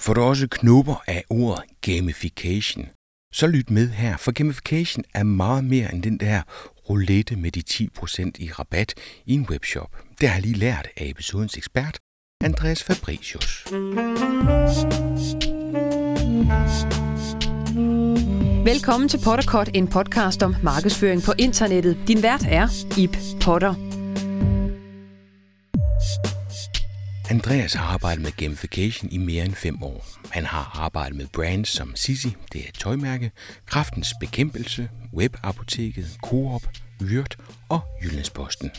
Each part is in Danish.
Får du også knupper af ordet gamification? Så lyt med her, for gamification er meget mere end den der roulette med de 10% i rabat i en webshop. Det har jeg lige lært af episodens ekspert, Andreas Fabricius. Velkommen til Potterkort, en podcast om markedsføring på internettet. Din vært er Ip Potter. Andreas har arbejdet med gamification i mere end fem år. Han har arbejdet med brands som Sisi, det er et tøjmærke, Kraftens Bekæmpelse, Webapoteket, Coop, Yrt og Jyllandsposten.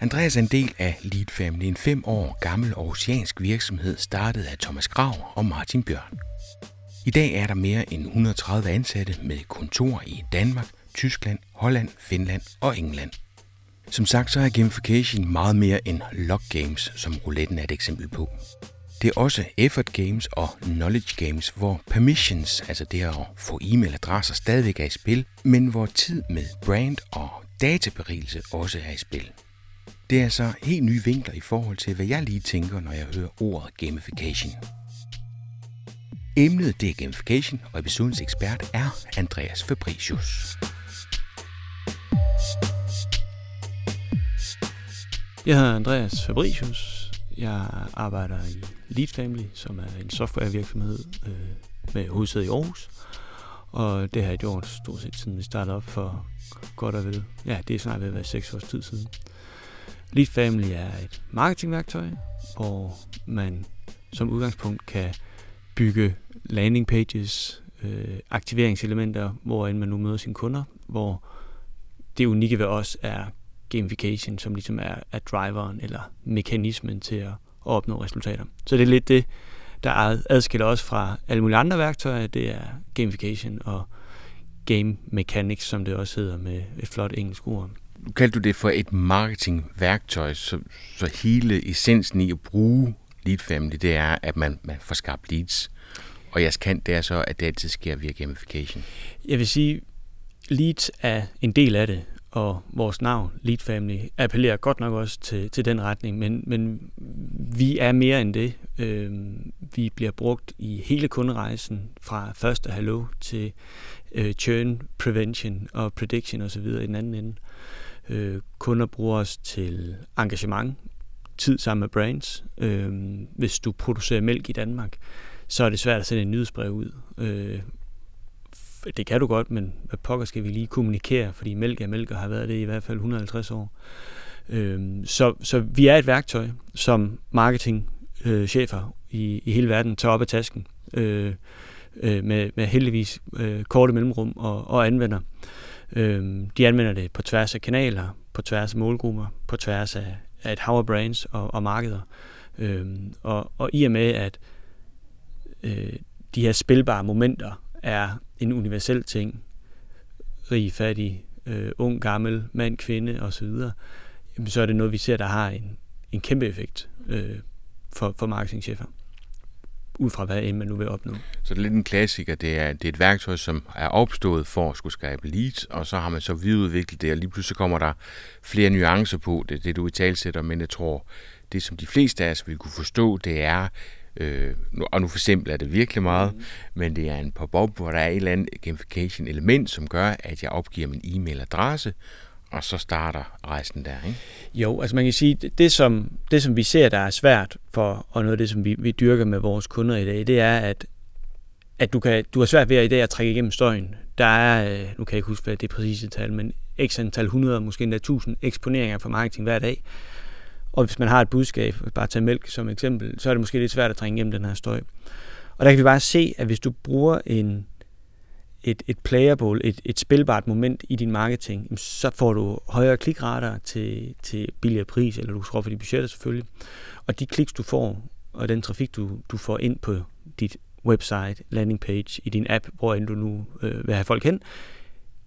Andreas er en del af Lead Family, en fem år gammel oceansk virksomhed startet af Thomas Grav og Martin Bjørn. I dag er der mere end 130 ansatte med kontor i Danmark, Tyskland, Holland, Finland og England – som sagt så er gamification meget mere end log games, som rouletten er et eksempel på. Det er også effort games og knowledge games, hvor permissions, altså det at få e-mailadresser, stadigvæk er i spil, men hvor tid med brand og databerigelse også er i spil. Det er altså helt nye vinkler i forhold til, hvad jeg lige tænker, når jeg hører ordet gamification. Emnet det er gamification, og episodens ekspert er Andreas Fabricius. Jeg hedder Andreas Fabricius. Jeg arbejder i Lead Family, som er en softwarevirksomhed øh, med hovedsæde i Aarhus. Og det har jeg gjort stort set siden vi startede op for godt og vel. Ja, det er snart ved at være seks års tid siden. Lead Family er et marketingværktøj, hvor man som udgangspunkt kan bygge landing pages, øh, aktiveringselementer, hvor man nu møder sine kunder, hvor det unikke ved os er gamification, som ligesom er, er driveren eller mekanismen til at, opnå resultater. Så det er lidt det, der adskiller os fra alle mulige andre værktøjer. Det er gamification og game mechanics, som det også hedder med et flot engelsk ord. Nu kaldte du det for et marketingværktøj, så, så hele essensen i at bruge Lead Family, det er, at man, man får skabt leads. Og jeres kant, det er så, at det altid sker via gamification. Jeg vil sige, leads er en del af det, og vores navn, Lead Family, appellerer godt nok også til, til den retning, men, men vi er mere end det. Øh, vi bliver brugt i hele kunderejsen fra første hallo til øh, churn prevention og prediction osv. i den anden ende. Øh, kunder bruger os til engagement, tid sammen med brands. Øh, hvis du producerer mælk i Danmark, så er det svært at sende en nyhedsbrev ud. Øh, det kan du godt, men hvad pokker skal vi lige kommunikere, fordi mælk er mælk og har været det i hvert fald 150 år. Øhm, så, så vi er et værktøj, som marketingchefer øh, i, i hele verden tager op af tasken øh, øh, med, med heldigvis øh, korte mellemrum og, og anvender. Øh, de anvender det på tværs af kanaler, på tværs af målgrupper, på tværs af, af et hav af brands og, og markeder. Øh, og, og i og med, at øh, de her spilbare momenter er en universel ting. Rig, fattig, øh, ung, gammel, mand, kvinde osv. Jamen, så er det noget, vi ser, der har en, en kæmpe effekt øh, for, for marketingchefer ud fra hvad end man nu vil opnå. Så det er lidt en klassiker. Det er, det er et værktøj, som er opstået for at skulle skabe leads, og så har man så videreudviklet det, og lige pludselig kommer der flere nuancer på det, det du i talsætter, men jeg tror, det som de fleste af os vil kunne forstå, det er, Øh, og nu for eksempel er det virkelig meget, mm. men det er en pop-up, hvor der er et eller andet gamification element, som gør, at jeg opgiver min e-mailadresse, og så starter rejsen der, ikke? Jo, altså man kan sige, det, som, det som vi ser, der er svært for, og noget af det, som vi, vi dyrker med vores kunder i dag, det er, at, at du, kan, du har svært ved at i dag at trække igennem støjen. Der er, øh, nu kan jeg ikke huske, hvad det præcise tal, men x antal 100, måske endda 1000 eksponeringer for marketing hver dag. Og hvis man har et budskab, bare tage mælk som eksempel, så er det måske lidt svært at trænge igennem den her støj. Og der kan vi bare se, at hvis du bruger en, et, et playable, et, et spilbart moment i din marketing, så får du højere klikrater til, til billigere pris, eller du skruer for de budgetter selvfølgelig. Og de kliks, du får, og den trafik, du, du får ind på dit website, landing page, i din app, hvor end du nu øh, vil have folk hen,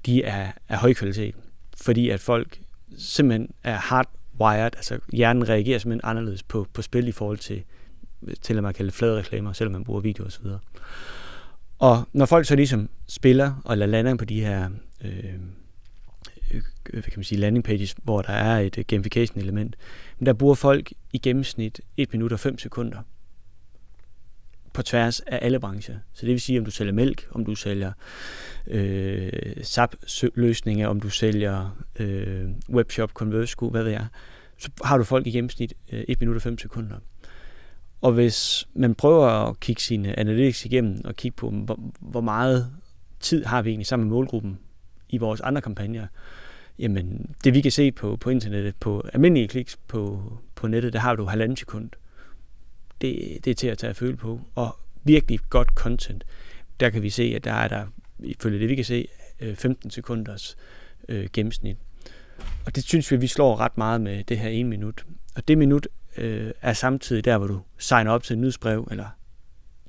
de er af høj kvalitet. Fordi at folk simpelthen er hard wired, altså hjernen reagerer simpelthen anderledes på, på spil i forhold til, til at man kalde flade reklamer, selvom man bruger video osv. Og når folk så ligesom spiller og lader lander på de her øh, øh, hvad kan man sige, landing pages, hvor der er et øh, gamification element, men der bruger folk i gennemsnit 1 minut og 5 sekunder på tværs af alle brancher. Så det vil sige, om du sælger mælk, om du sælger øh, SAP-løsninger, om du sælger øh, webshop, Converse, hvad ved jeg, så har du folk i gennemsnit øh, 1 minut og 5 sekunder. Og hvis man prøver at kigge sine analytics igennem og kigge på, hvor, hvor meget tid har vi egentlig sammen med målgruppen i vores andre kampagner, jamen det vi kan se på, på internettet, på almindelige kliks på, på nettet, der har du halvanden sekund. Det, det er til at tage at føle på. Og virkelig godt content, der kan vi se, at der er der, ifølge det vi kan se, øh, 15 sekunders øh, gennemsnit. Og det synes vi, vi slår ret meget med det her ene minut. Og det minut øh, er samtidig der, hvor du signer op til en nyhedsbrev, eller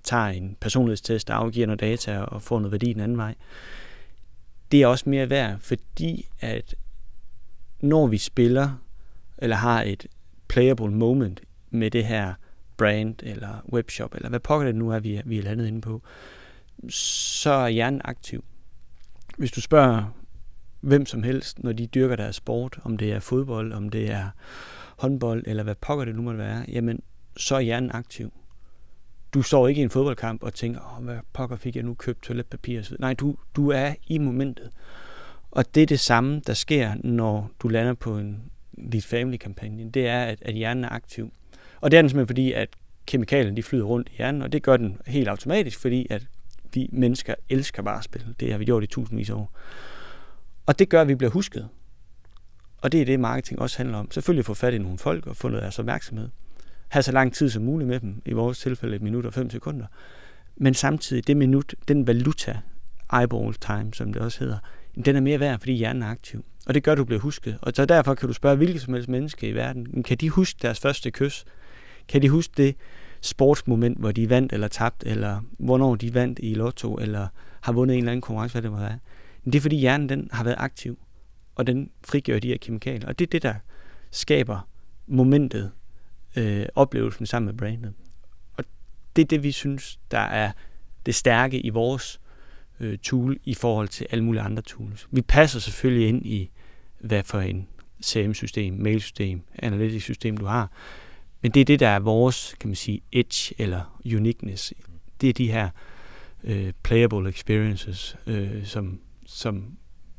tager en personlighedstest, der afgiver noget data og får noget værdi den anden vej. Det er også mere værd, fordi at når vi spiller, eller har et playable moment med det her brand, eller webshop, eller hvad pokker det nu er, vi er, vi er landet inde på, så er hjernen aktiv. Hvis du spørger hvem som helst, når de dyrker deres sport, om det er fodbold, om det er håndbold, eller hvad pokker det nu måtte være, jamen, så er hjernen aktiv. Du står ikke i en fodboldkamp og tænker, Åh, hvad pokker fik jeg nu købt toiletpapir osv. Nej, du, du er i momentet. Og det er det samme, der sker, når du lander på en Lead Family-kampagne. Det er, at, at hjernen er aktiv. Og det er den simpelthen fordi, at kemikalierne de flyder rundt i hjernen, og det gør den helt automatisk, fordi at vi mennesker elsker bare at spille. Det har vi gjort i tusindvis af år. Og det gør, at vi bliver husket. Og det er det, marketing også handler om. Selvfølgelig få fat i nogle folk og få noget af deres opmærksomhed. Have så lang tid som muligt med dem, i vores tilfælde et minut og fem sekunder. Men samtidig, det minut, den valuta, eyeball time, som det også hedder, den er mere værd, fordi hjernen er aktiv. Og det gør, at du bliver husket. Og så derfor kan du spørge hvilket som helst menneske i verden, kan de huske deres første kys? Kan de huske det sportsmoment, hvor de vandt eller tabt, eller hvornår de vandt i lotto, eller har vundet en eller anden konkurrence, hvad det må være? Men det er fordi hjernen den har været aktiv, og den frigør de her kemikalier. Og det er det, der skaber momentet, øh, oplevelsen sammen med brandet. Og det er det, vi synes, der er det stærke i vores øh, tool i forhold til alle mulige andre tools. Vi passer selvfølgelig ind i, hvad for en CRM-system, mailsystem, analytics-system du har. Men det er det, der er vores, kan man sige, edge eller uniqueness. Det er de her øh, playable experiences, øh, som, som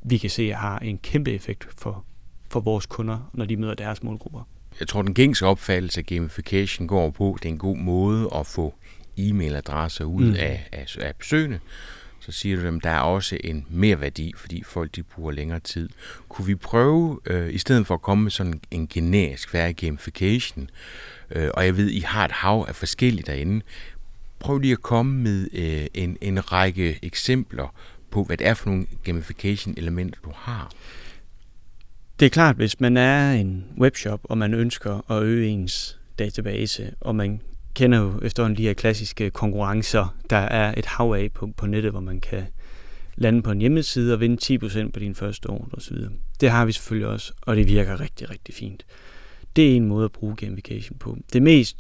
vi kan se har en kæmpe effekt for, for vores kunder, når de møder deres målgrupper. Jeg tror, den gængse opfattelse af gamification går på, at det er en god måde at få e-mailadresser ud mm. af, af, af besøgende. Så siger du dem, der er også en mere værdi, fordi folk de bruger længere tid. Kunne vi prøve, øh, i stedet for at komme med sådan en generisk færdig gamification, øh, og jeg ved, I har et hav af forskellige derinde, prøv lige at komme med øh, en, en række eksempler på, hvad det er for nogle gamification-elementer, du har. Det er klart, hvis man er en webshop, og man ønsker at øge ens database, og man kender jo efterhånden de her klassiske konkurrencer, der er et hav af på, på nettet, hvor man kan lande på en hjemmeside og vinde 10% på din første ordre osv. Det har vi selvfølgelig også, og det virker rigtig, rigtig fint. Det er en måde at bruge gamification på. Det mest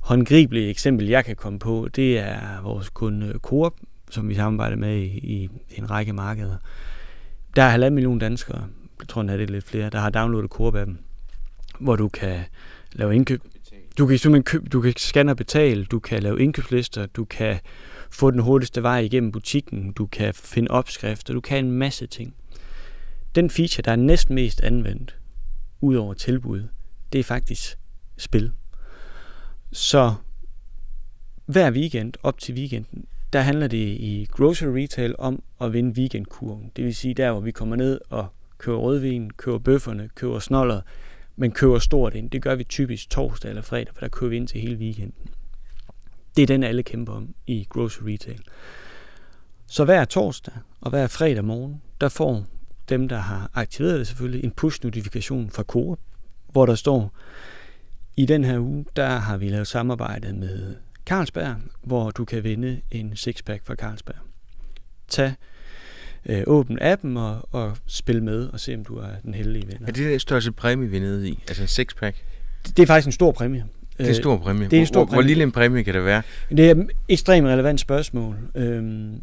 håndgribelige eksempel, jeg kan komme på, det er vores kunde Coop, som vi samarbejder med i, i en række markeder. Der er halvanden million danskere, jeg tror, det er lidt flere, der har downloadet Coop-appen, hvor du kan lave indkøb. Du kan simpelthen købe, du kan scanne og betale, du kan lave indkøbslister, du kan få den hurtigste vej igennem butikken, du kan finde opskrifter, du kan en masse ting. Den feature, der er næsten mest anvendt, ud over tilbud, det er faktisk spil. Så hver weekend op til weekenden, der handler det i grocery retail om at vinde weekendkurven. Det vil sige der, hvor vi kommer ned og køber rødvin, køber bøfferne, køber snoller, men køber stort ind. Det gør vi typisk torsdag eller fredag, for der køber vi ind til hele weekenden. Det er den, alle kæmper om i grocery retail. Så hver torsdag og hver fredag morgen, der får dem, der har aktiveret det selvfølgelig, en push-notifikation fra Coop, hvor der står, i den her uge, der har vi lavet samarbejde med Carlsberg, hvor du kan vinde en sixpack fra Carlsberg. Tag øh, åbn appen og, og spil med og se, om du er den heldige vinder. Er det den største præmie, vi er nede i? Altså en sixpack? Det, det er faktisk en stor præmie. Det er en stor præmie. Det er en stor hvor, præmie. Hvor lille en præmie kan det være? Det er et ekstremt relevant spørgsmål. Øhm,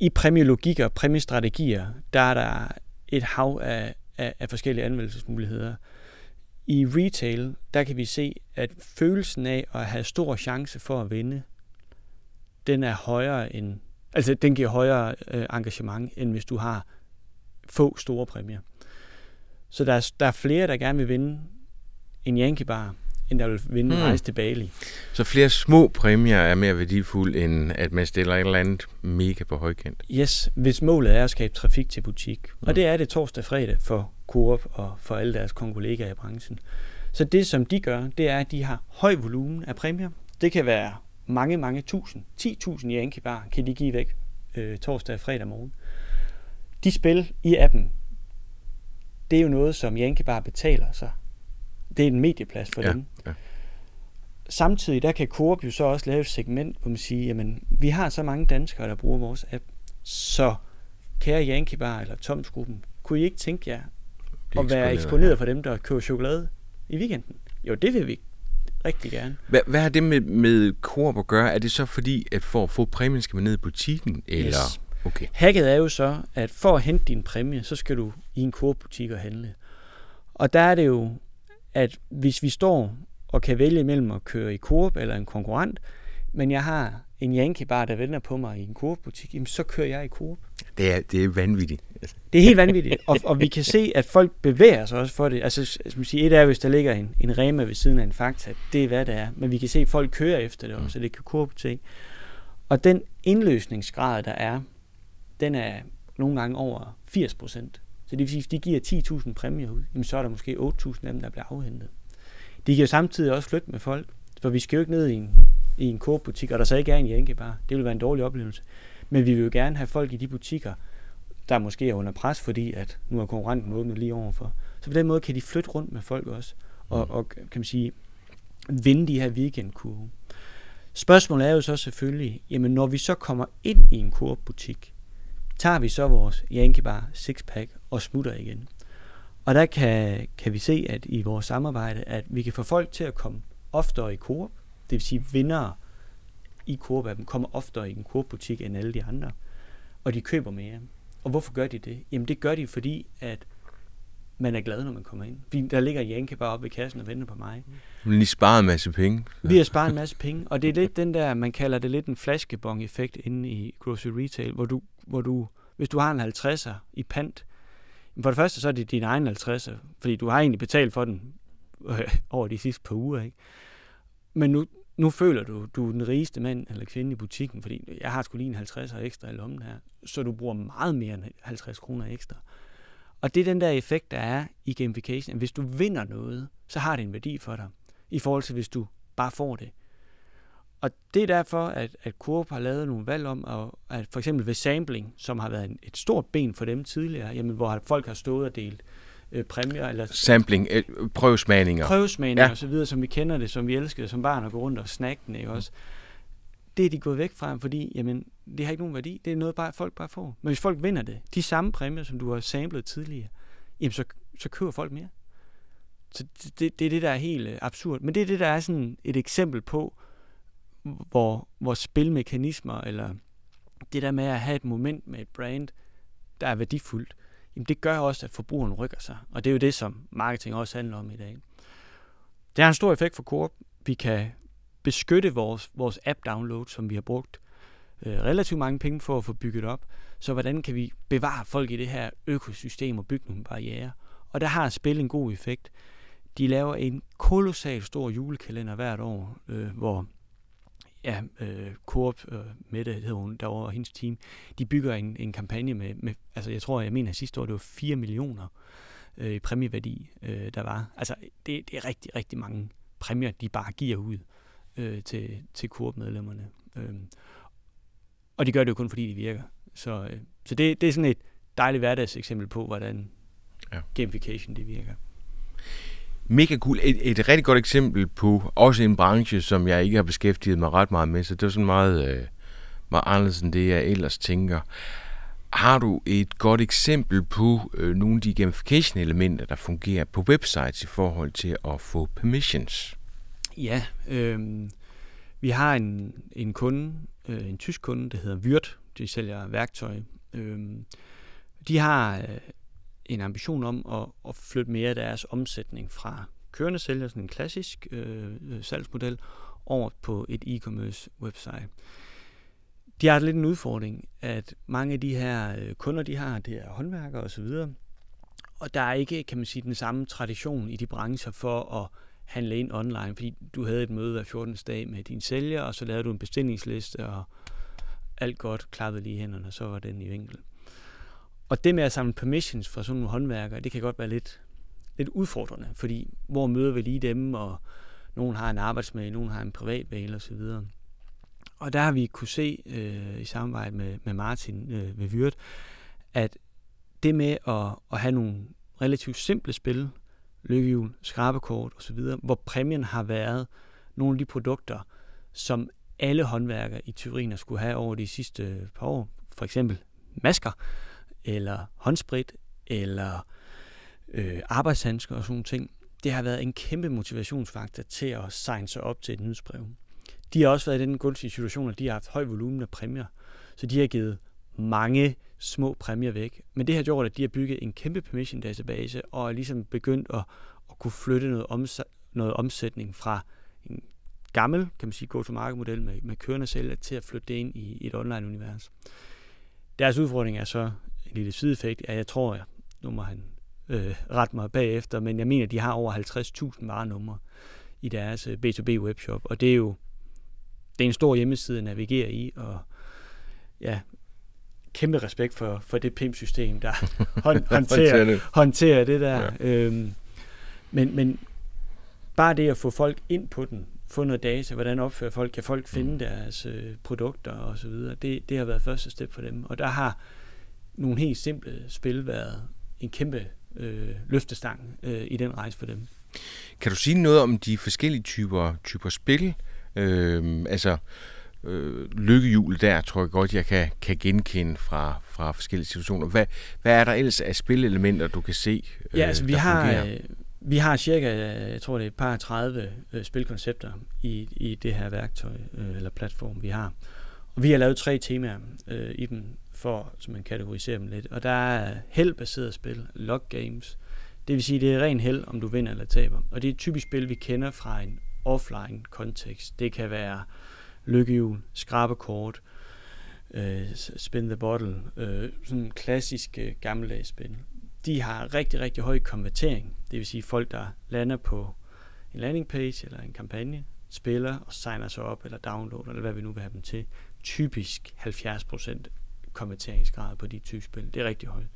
I præmiologikker og præmiestrategier, der er der et hav af, af, af forskellige anvendelsesmuligheder. I retail, der kan vi se, at følelsen af at have stor chance for at vinde, den er højere end, altså den giver højere øh, engagement, end hvis du har få store præmier. Så der er, der er flere, der gerne vil vinde en Yankee Bar, end der vil vinde hmm. rejse til Bali. Så flere små præmier er mere værdifulde, end at man stiller et eller andet mega på højkant? Yes, hvis målet er at skabe trafik til butik. Hmm. Og det er det torsdag og fredag for Coop og for alle deres kollegaer i branchen. Så det, som de gør, det er, at de har høj volumen af præmier. Det kan være mange, mange tusind. 10.000 Yankee Bar kan de give væk øh, torsdag og fredag morgen. De spil i appen, det er jo noget, som Yankee Bar betaler sig. Det er en medieplads for ja, dem. Ja. Samtidig der kan Coop jo så også lave et segment, hvor man siger, jamen, vi har så mange danskere, der bruger vores app, så kære Yankee Bar eller Tomsgruppen, kunne I ikke tænke jer at være eksponeret for dem, der køber chokolade i weekenden? Jo, det vil vi rigtig gerne. Hvad, hvad har det med, med Coop at gøre? Er det så fordi, at for at få præmien, skal man ned i butikken? Eller? Yes. Okay. Hacket er jo så, at for at hente din præmie, så skal du i en Coop-butik og handle. Og der er det jo, at hvis vi står og kan vælge mellem at køre i Coop eller en konkurrent, men jeg har en Yankee bar, der venter på mig i en Coop-butik, jamen så kører jeg i Coop. Det er, det er vanvittigt. Det er helt vanvittigt, og, og vi kan se, at folk bevæger sig også for det. Altså, som siger, et er, hvis der ligger en, en Rema ved siden af en Fakta, det er, hvad det er. Men vi kan se, at folk kører efter det også, så det kan Coop til. Og den indløsningsgrad, der er, den er nogle gange over 80 procent. Så det vil sige, hvis de giver 10.000 præmier ud, jamen så er der måske 8.000 af dem, der bliver afhentet. De kan jo samtidig også flytte med folk, for vi skal jo ikke ned i en, i en Coop-butik, og der så ikke er en Yankee bare. Det vil være en dårlig oplevelse. Men vi vil jo gerne have folk i de butikker, der måske er under pres, fordi at nu er konkurrenten åbnet lige overfor. Så på den måde kan de flytte rundt med folk også, og, og kan man sige, vinde de her weekendkurve. Spørgsmålet er jo så selvfølgelig, jamen når vi så kommer ind i en Coop-butik, tager vi så vores Yankee Bar sixpack og smutter igen. Og der kan, kan vi se, at i vores samarbejde, at vi kan få folk til at komme oftere i Coop, det vil sige vindere i dem kommer oftere i en Coop-butik end alle de andre, og de køber mere. Og hvorfor gør de det? Jamen det gør de, fordi at man er glad, når man kommer ind. Fordi der ligger Janke bare oppe i kassen og venter på mig. Men I sparer en masse penge. Vi har sparet en masse penge, og det er lidt den der, man kalder det lidt en flaskebong-effekt inde i grocery retail, hvor du, hvor du hvis du har en 50'er i pant, for det første så er det din egen 50'er, fordi du har egentlig betalt for den øh, over de sidste par uger, ikke? Men nu, nu føler du, du er den rigeste mand eller kvinde i butikken, fordi jeg har sgu lige en 50'er ekstra i lommen her, så du bruger meget mere end 50 kroner ekstra. Og det er den der effekt, der er i gamification, at hvis du vinder noget, så har det en værdi for dig, i forhold til hvis du bare får det. Og det er derfor, at, at Coop har lavet nogle valg om, at, at for eksempel ved sampling, som har været en, et stort ben for dem tidligere, jamen, hvor folk har stået og delt øh, præmier. Eller, Sampling, øh, prøvesmagninger. Prøvesmagninger ja. og så videre, som vi kender det, som vi elskede som barn at gå rundt og snakke den, ikke også? Det er de gået væk fra, fordi jamen, det har ikke nogen værdi. Det er noget, bare, folk bare får. Men hvis folk vinder det, de samme præmier, som du har samlet tidligere, jamen så, så køber folk mere. Så det, det er det, der er helt øh, absurd. Men det er det, der er sådan et eksempel på, hvor, hvor spilmekanismer, eller det der med at have et moment med et brand, der er værdifuldt, jamen det gør også, at forbrugeren rykker sig. Og det er jo det, som marketing også handler om i dag. Det har en stor effekt for Coop. Vi kan beskytte vores, vores app-download, som vi har brugt øh, relativt mange penge for at få bygget op. Så hvordan kan vi bevare folk i det her økosystem og bygge nogle barriere? Og der har spil en god effekt. De laver en kolossal stor julekalender hvert år, øh, hvor ja, øh, Coop, øh, Mette hedder hun derovre, og hendes team, de bygger en, en kampagne med, med, altså jeg tror, jeg mener at sidste år, det var 4 millioner øh, præmieværdi, øh, der var. Altså det, det er rigtig, rigtig mange præmier, de bare giver ud øh, til, til Coop-medlemmerne. Øh, og de gør det jo kun, fordi de virker. Så, øh, så det, det er sådan et dejligt hverdagseksempel på, hvordan ja. gamification det virker mega cool. Et, et rigtig godt eksempel på også en branche, som jeg ikke har beskæftiget mig ret meget med, så det er sådan meget, øh, meget anderledes end det, jeg ellers tænker. Har du et godt eksempel på øh, nogle af de gamification-elementer, der fungerer på websites i forhold til at få permissions? Ja, øh, vi har en, en kunde, øh, en tysk kunde, der hedder Vyrt. De sælger værktøj. Øh, de har øh, en ambition om at, at flytte mere af deres omsætning fra kørende sælger, sådan en klassisk øh, øh salgsmodel, over på et e-commerce website. de har lidt en udfordring, at mange af de her øh, kunder, de har, det er håndværkere osv., og der er ikke, kan man sige, den samme tradition i de brancher for at handle ind online, fordi du havde et møde hver 14. dag med din sælger, og så lavede du en bestillingsliste, og alt godt klappede lige hænderne, og så var den i vinkel. Og det med at samle permissions fra sådan nogle håndværkere, det kan godt være lidt, lidt udfordrende, fordi hvor møder vi lige dem, og nogen har en arbejdsmail, nogen har en privatmail osv. Og der har vi kunne se øh, i samarbejde med, med Martin øh, ved Vyrt, at det med at, at have nogle relativt simple spil, lykkehjul, skrabekort osv., hvor præmien har været nogle af de produkter, som alle håndværkere i Tyriner skulle have over de sidste par år. For eksempel masker, eller håndsprit, eller øh, arbejdshandsker og sådan nogle ting. Det har været en kæmpe motivationsfaktor til at signe sig op til et nyhedsbrev. De har også været i den gunstige situation, at de har haft høj volumen af præmier, så de har givet mange små præmier væk. Men det har gjort, at de har bygget en kæmpe permission database og er ligesom begyndt at, at kunne flytte noget, oms- noget omsætning fra en gammel, kan man sige, go-to-market-model med, med kørende sælger til at flytte det ind i, i et online-univers. Deres udfordring er så en lille sideeffekt, at jeg tror, jeg, nu må han øh, rette mig bagefter, men jeg mener, de har over 50.000 varenumre i deres øh, B2B webshop, og det er jo det er en stor hjemmeside at navigere i, og ja, kæmpe respekt for, for det PIM-system, der håndterer, håndterer det der. Ja. Øhm, men, men bare det at få folk ind på den, få noget data, hvordan opfører folk, kan folk finde mm. deres øh, produkter og så videre, det, det har været første step for dem. Og der har nogle helt simple spil været en kæmpe øh, løftestang øh, i den rejse for dem. Kan du sige noget om de forskellige typer, typer spil? Øh, altså, øh, lykkehjul der, tror jeg godt, jeg kan, kan genkende fra, fra forskellige situationer. Hvad, hvad er der ellers af spilelementer, du kan se, øh, Ja, altså vi har, øh, vi har cirka, jeg tror det er et par 30 øh, spilkoncepter i, i det her værktøj øh, eller platform, vi har. Og vi har lavet tre temaer øh, i dem, for så man kategoriserer dem lidt. Og der er heldbaseret spil, log games. Det vil sige, det er ren held, om du vinder eller taber. Og det er et typisk spil, vi kender fra en offline kontekst. Det kan være lykkehjul, skrabekort, øh, spin the bottle, øh, sådan klassiske øh, gammeldags spil. De har rigtig, rigtig høj konvertering. Det vil sige folk, der lander på en landing page eller en kampagne, spiller og signer sig op eller downloader, eller hvad vi nu vil have dem til. Typisk 70% konverteringsgrad på de type spil. Det er rigtig højt.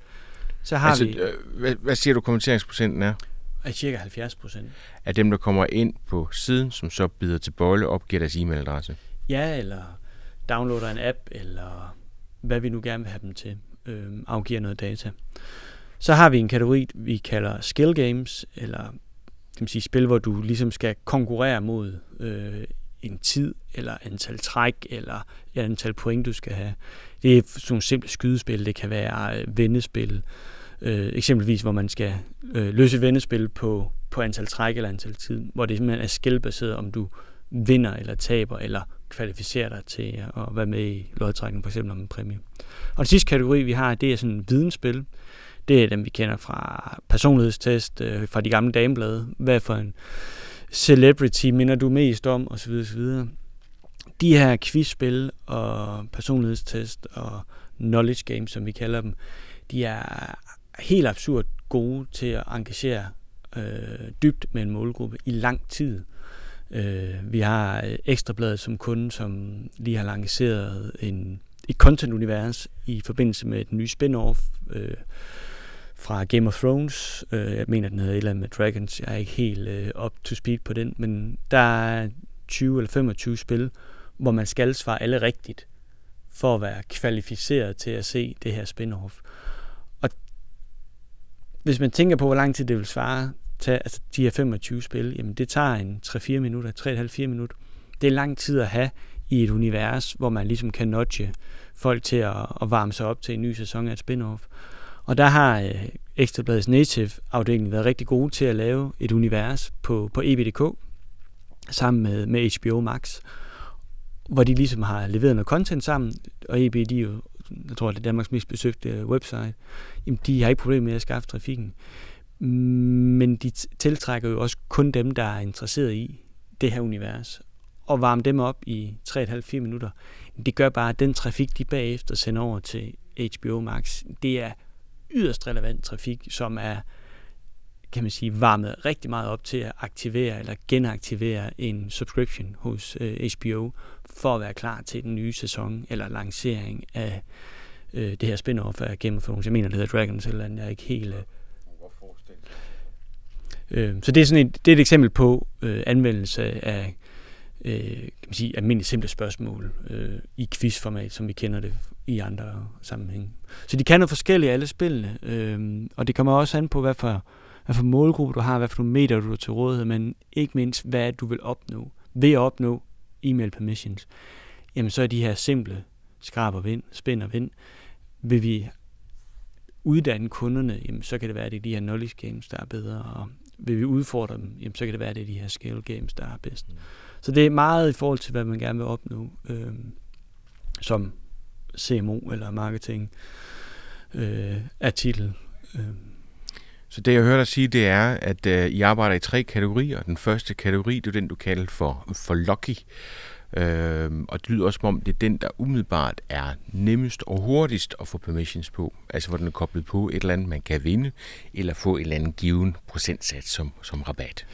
Så har altså, vi... Øh, hvad, hvad siger du, konverteringsprocenten er? Er cirka 70 procent. Af dem, der kommer ind på siden, som så bider til bolle, opgiver deres e-mailadresse? Ja, eller downloader en app, eller hvad vi nu gerne vil have dem til, øh, afgiver noget data. Så har vi en kategori, vi kalder skill games, eller kan man sige, spil, hvor du ligesom skal konkurrere mod øh, en tid, eller antal træk, eller et antal point, du skal have. Det er sådan nogle simple skydespil, det kan være øh, vendespil, øh, eksempelvis hvor man skal øh, løse vendespil på, på antal træk eller antal tid, hvor det simpelthen er skældbaseret, om du vinder eller taber, eller kvalificerer dig til at være med i lodtrækningen, for eksempel om en præmie. Og den sidste kategori, vi har, det er sådan vidensspil. Det er dem, vi kender fra personlighedstest, øh, fra de gamle dameblade. Hvad for en celebrity minder du mest om, osv. osv. De her quizspil og personlighedstest og knowledge games, som vi kalder dem, de er helt absurd gode til at engagere øh, dybt med en målgruppe i lang tid. Øh, vi har øh, Ekstrabladet som kunde, som lige har lanceret en, et content-univers i forbindelse med den nye spin-off øh, fra Game of Thrones. Øh, jeg mener, den hedder et eller andet med Dragons. Jeg er ikke helt øh, up to speed på den, men der er 20 eller 25 spil, hvor man skal svare alle rigtigt for at være kvalificeret til at se det her spin-off. Og hvis man tænker på, hvor lang tid det vil svare, tage, altså de her 25 spil, jamen det tager en 3-4 minutter, 3,5-4 minutter. Det er lang tid at have i et univers, hvor man ligesom kan nudge folk til at, at varme sig op til en ny sæson af et spin-off. Og der har øh, Ekstrabladets Native-afdeling været rigtig gode til at lave et univers på, på EBDK sammen med, med HBO Max, hvor de ligesom har leveret noget content sammen, og EB, de er jo, jeg tror, det er Danmarks mest besøgte website, jamen de har ikke problemer med at skaffe trafikken. Men de tiltrækker jo også kun dem, der er interesseret i det her univers. og varme dem op i 3,5-4 minutter. Det gør bare, at den trafik, de bagefter sender over til HBO Max, det er yderst relevant trafik, som er kan man sige, varmet rigtig meget op til at aktivere eller genaktivere en subscription hos øh, HBO for at være klar til den nye sæson eller lancering af øh, det her spin-off af Game of Thrones. Jeg mener, det hedder Dragons eller andet. Jeg er ikke helt... Øh, øh, så det er sådan et, det er et eksempel på øh, anvendelse af øh, kan man sige, almindelige simple spørgsmål øh, i quizformat, som vi kender det i andre sammenhænge. Så de kan noget forskelligt alle spillene, øh, og det kommer også an på, hvad for, hvad for målgruppe du har, hvad for nogle medier du har til rådighed, men ikke mindst, hvad du vil opnå. Ved at opnå e-mail permissions, jamen så er de her simple skrab og vind, spænd og vind, vil vi uddanne kunderne, jamen så kan det være, at det er de her knowledge games, der er bedre, og vil vi udfordre dem, jamen så kan det være, at det er de her scale games, der er bedst. Mm. Så det er meget i forhold til, hvad man gerne vil opnå øh, som CMO eller marketing øh, af titel. Øh. Så det jeg hører dig sige, det er, at øh, I arbejder i tre kategorier. Den første kategori, det er den, du kalder for, for lucky. Øh, og det lyder også som om, det er den, der umiddelbart er nemmest og hurtigst at få permissions på. Altså hvor den er koblet på et eller andet, man kan vinde, eller få en eller anden given procentsats som, som rabat.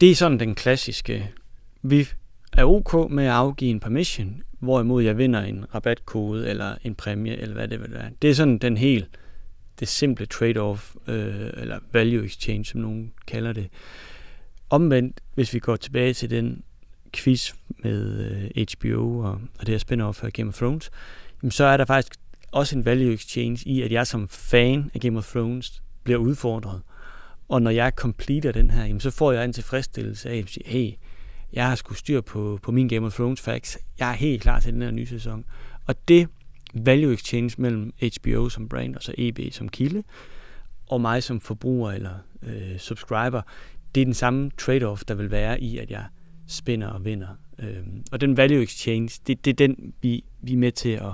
Det er sådan den klassiske vi er ok med at afgive en permission, hvorimod jeg vinder en rabatkode eller en præmie, eller hvad det vil være. Det er sådan den helt, det simple trade-off, øh, eller value exchange, som nogen kalder det. Omvendt, hvis vi går tilbage til den quiz med øh, HBO og, og det her spin-off af Game of Thrones, jamen, så er der faktisk også en value exchange i, at jeg som fan af Game of Thrones bliver udfordret. Og når jeg completer den her, jamen, så får jeg en tilfredsstillelse af, at hey, jeg har sgu styr på, på min Game of Thrones facts. Jeg er helt klar til den her nye sæson. Og det value exchange mellem HBO som brand og så EB som kilde, og mig som forbruger eller øh, subscriber, det er den samme trade-off, der vil være i, at jeg spænder og vinder. Øhm, og den value exchange, det, det er den, vi, vi er med til at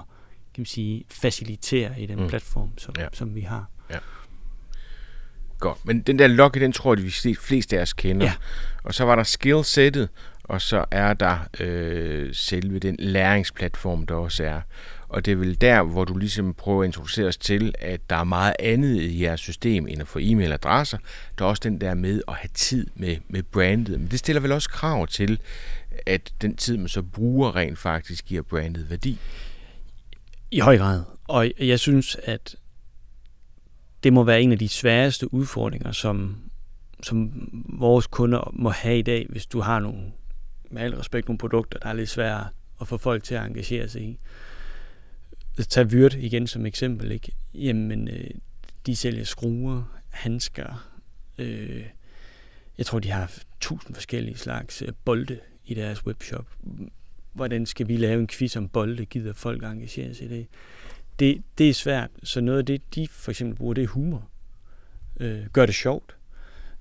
kan man sige, facilitere i den mm. platform, som, ja. som vi har. Ja. Godt, men den der logge, den tror jeg, de fleste af os kender. Ja. Og så var der skillsettet, og så er der øh, selve den læringsplatform, der også er. Og det er vel der, hvor du ligesom prøver at introducere os til, at der er meget andet i jeres system end at få e-mailadresser. Der er også den der med at have tid med, med brandet. Men det stiller vel også krav til, at den tid, man så bruger, rent faktisk giver brandet værdi? I høj grad. Og jeg synes, at det må være en af de sværeste udfordringer, som, som vores kunder må have i dag, hvis du har nogle, med al respekt, nogle produkter, der er lidt svære at få folk til at engagere sig i. Tag Vyrt igen som eksempel, ikke? Jamen, øh, de sælger skruer, handsker, øh, jeg tror, de har tusind forskellige slags øh, bolde i deres webshop. Hvordan skal vi lave en quiz om bolde? Gider folk engagere sig i det? Det, det er svært. Så noget af det, de for eksempel bruger, det er humor. Øh, gør det sjovt.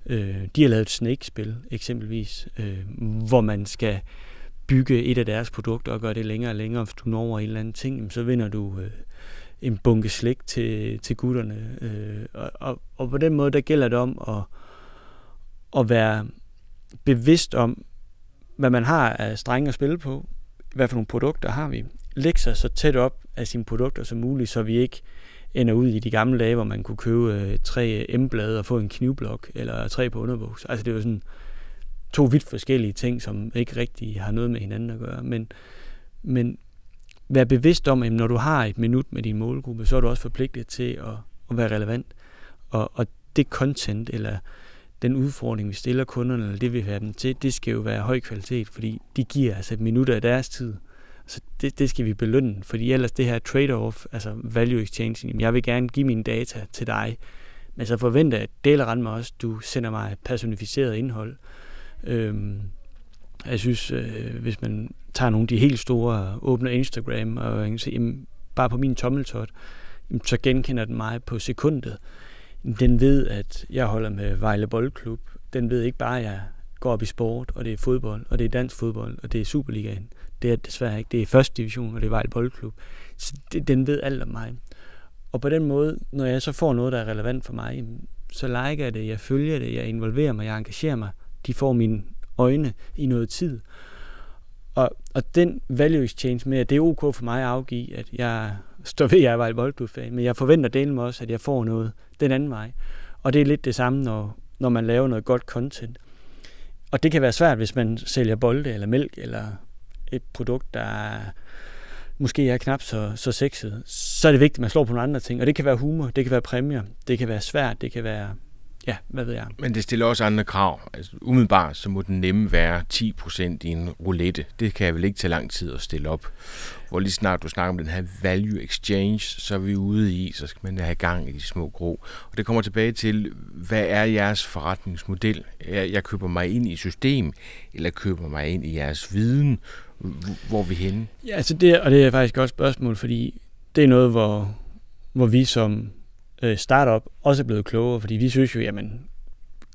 Øh, de har lavet et Snake-spil, eksempelvis, øh, hvor man skal bygge et af deres produkter og gøre det længere og længere. Hvis du når over en eller anden ting, så vinder du øh, en bunke slik til, til gutterne. Øh, og, og, og på den måde, der gælder det om at, at være bevidst om, hvad man har af strenge at spille på. Hvad for nogle produkter har vi? Lægge sig så tæt op af sine produkter som muligt, så vi ikke ender ud i de gamle dage, hvor man kunne købe øh, tre M-blade og få en knivblok, eller tre på underbuks. Altså det var sådan to vidt forskellige ting, som ikke rigtig har noget med hinanden at gøre. Men, men vær bevidst om, at når du har et minut med din målgruppe, så er du også forpligtet til at, at være relevant. Og, og det content, eller den udfordring, vi stiller kunderne, eller det vi vil have dem til, det skal jo være høj kvalitet, fordi de giver altså et minut af deres tid. Så det, det skal vi belønne, fordi ellers det her trade-off, altså value exchange, jeg vil gerne give mine data til dig, men så forventer jeg, at del rent mig også, du sender mig personificeret indhold. Øhm, jeg synes, øh, hvis man tager nogle af de helt store, åbner Instagram, og jeg kan se, jamen, bare på min tommeltot, jamen, så genkender den mig på sekundet. Den ved, at jeg holder med Vejle Boldklub. Den ved ikke bare, at jeg går op i sport, og det er fodbold, og det er dansk fodbold, og det er Superligaen. Det er desværre ikke. Det er første division, og det er Vejle Boldklub. Så det, den ved alt om mig. Og på den måde, når jeg så får noget, der er relevant for mig, så liker jeg det, jeg følger det, jeg involverer mig, jeg engagerer mig. De får mine øjne i noget tid. Og, og den value exchange med, at det er ok for mig at afgive, at jeg står ved, at jeg er Vejle Boldklub-fan, men jeg forventer delen med også, at jeg får noget den anden vej. Og det er lidt det samme, når, når man laver noget godt content. Og det kan være svært, hvis man sælger bolde eller mælk, eller et produkt, der er, måske er knap så, så sexet. Så er det vigtigt, at man slår på nogle andre ting. Og det kan være humor, det kan være præmier, det kan være svært, det kan være ja, hvad ved jeg. Men det stiller også andre krav. Altså, umiddelbart så må den nemme være 10% i en roulette. Det kan jeg vel ikke tage lang tid at stille op. Hvor lige snart du snakker om den her value exchange, så er vi ude i, så skal man have gang i de små grå. Og det kommer tilbage til, hvad er jeres forretningsmodel? Jeg, jeg køber mig ind i system, eller køber mig ind i jeres viden? Hvor er vi henne? Ja, altså det, og det er faktisk et godt spørgsmål, fordi det er noget, hvor, hvor vi som øh, startup også er blevet klogere, fordi vi synes jo, jamen,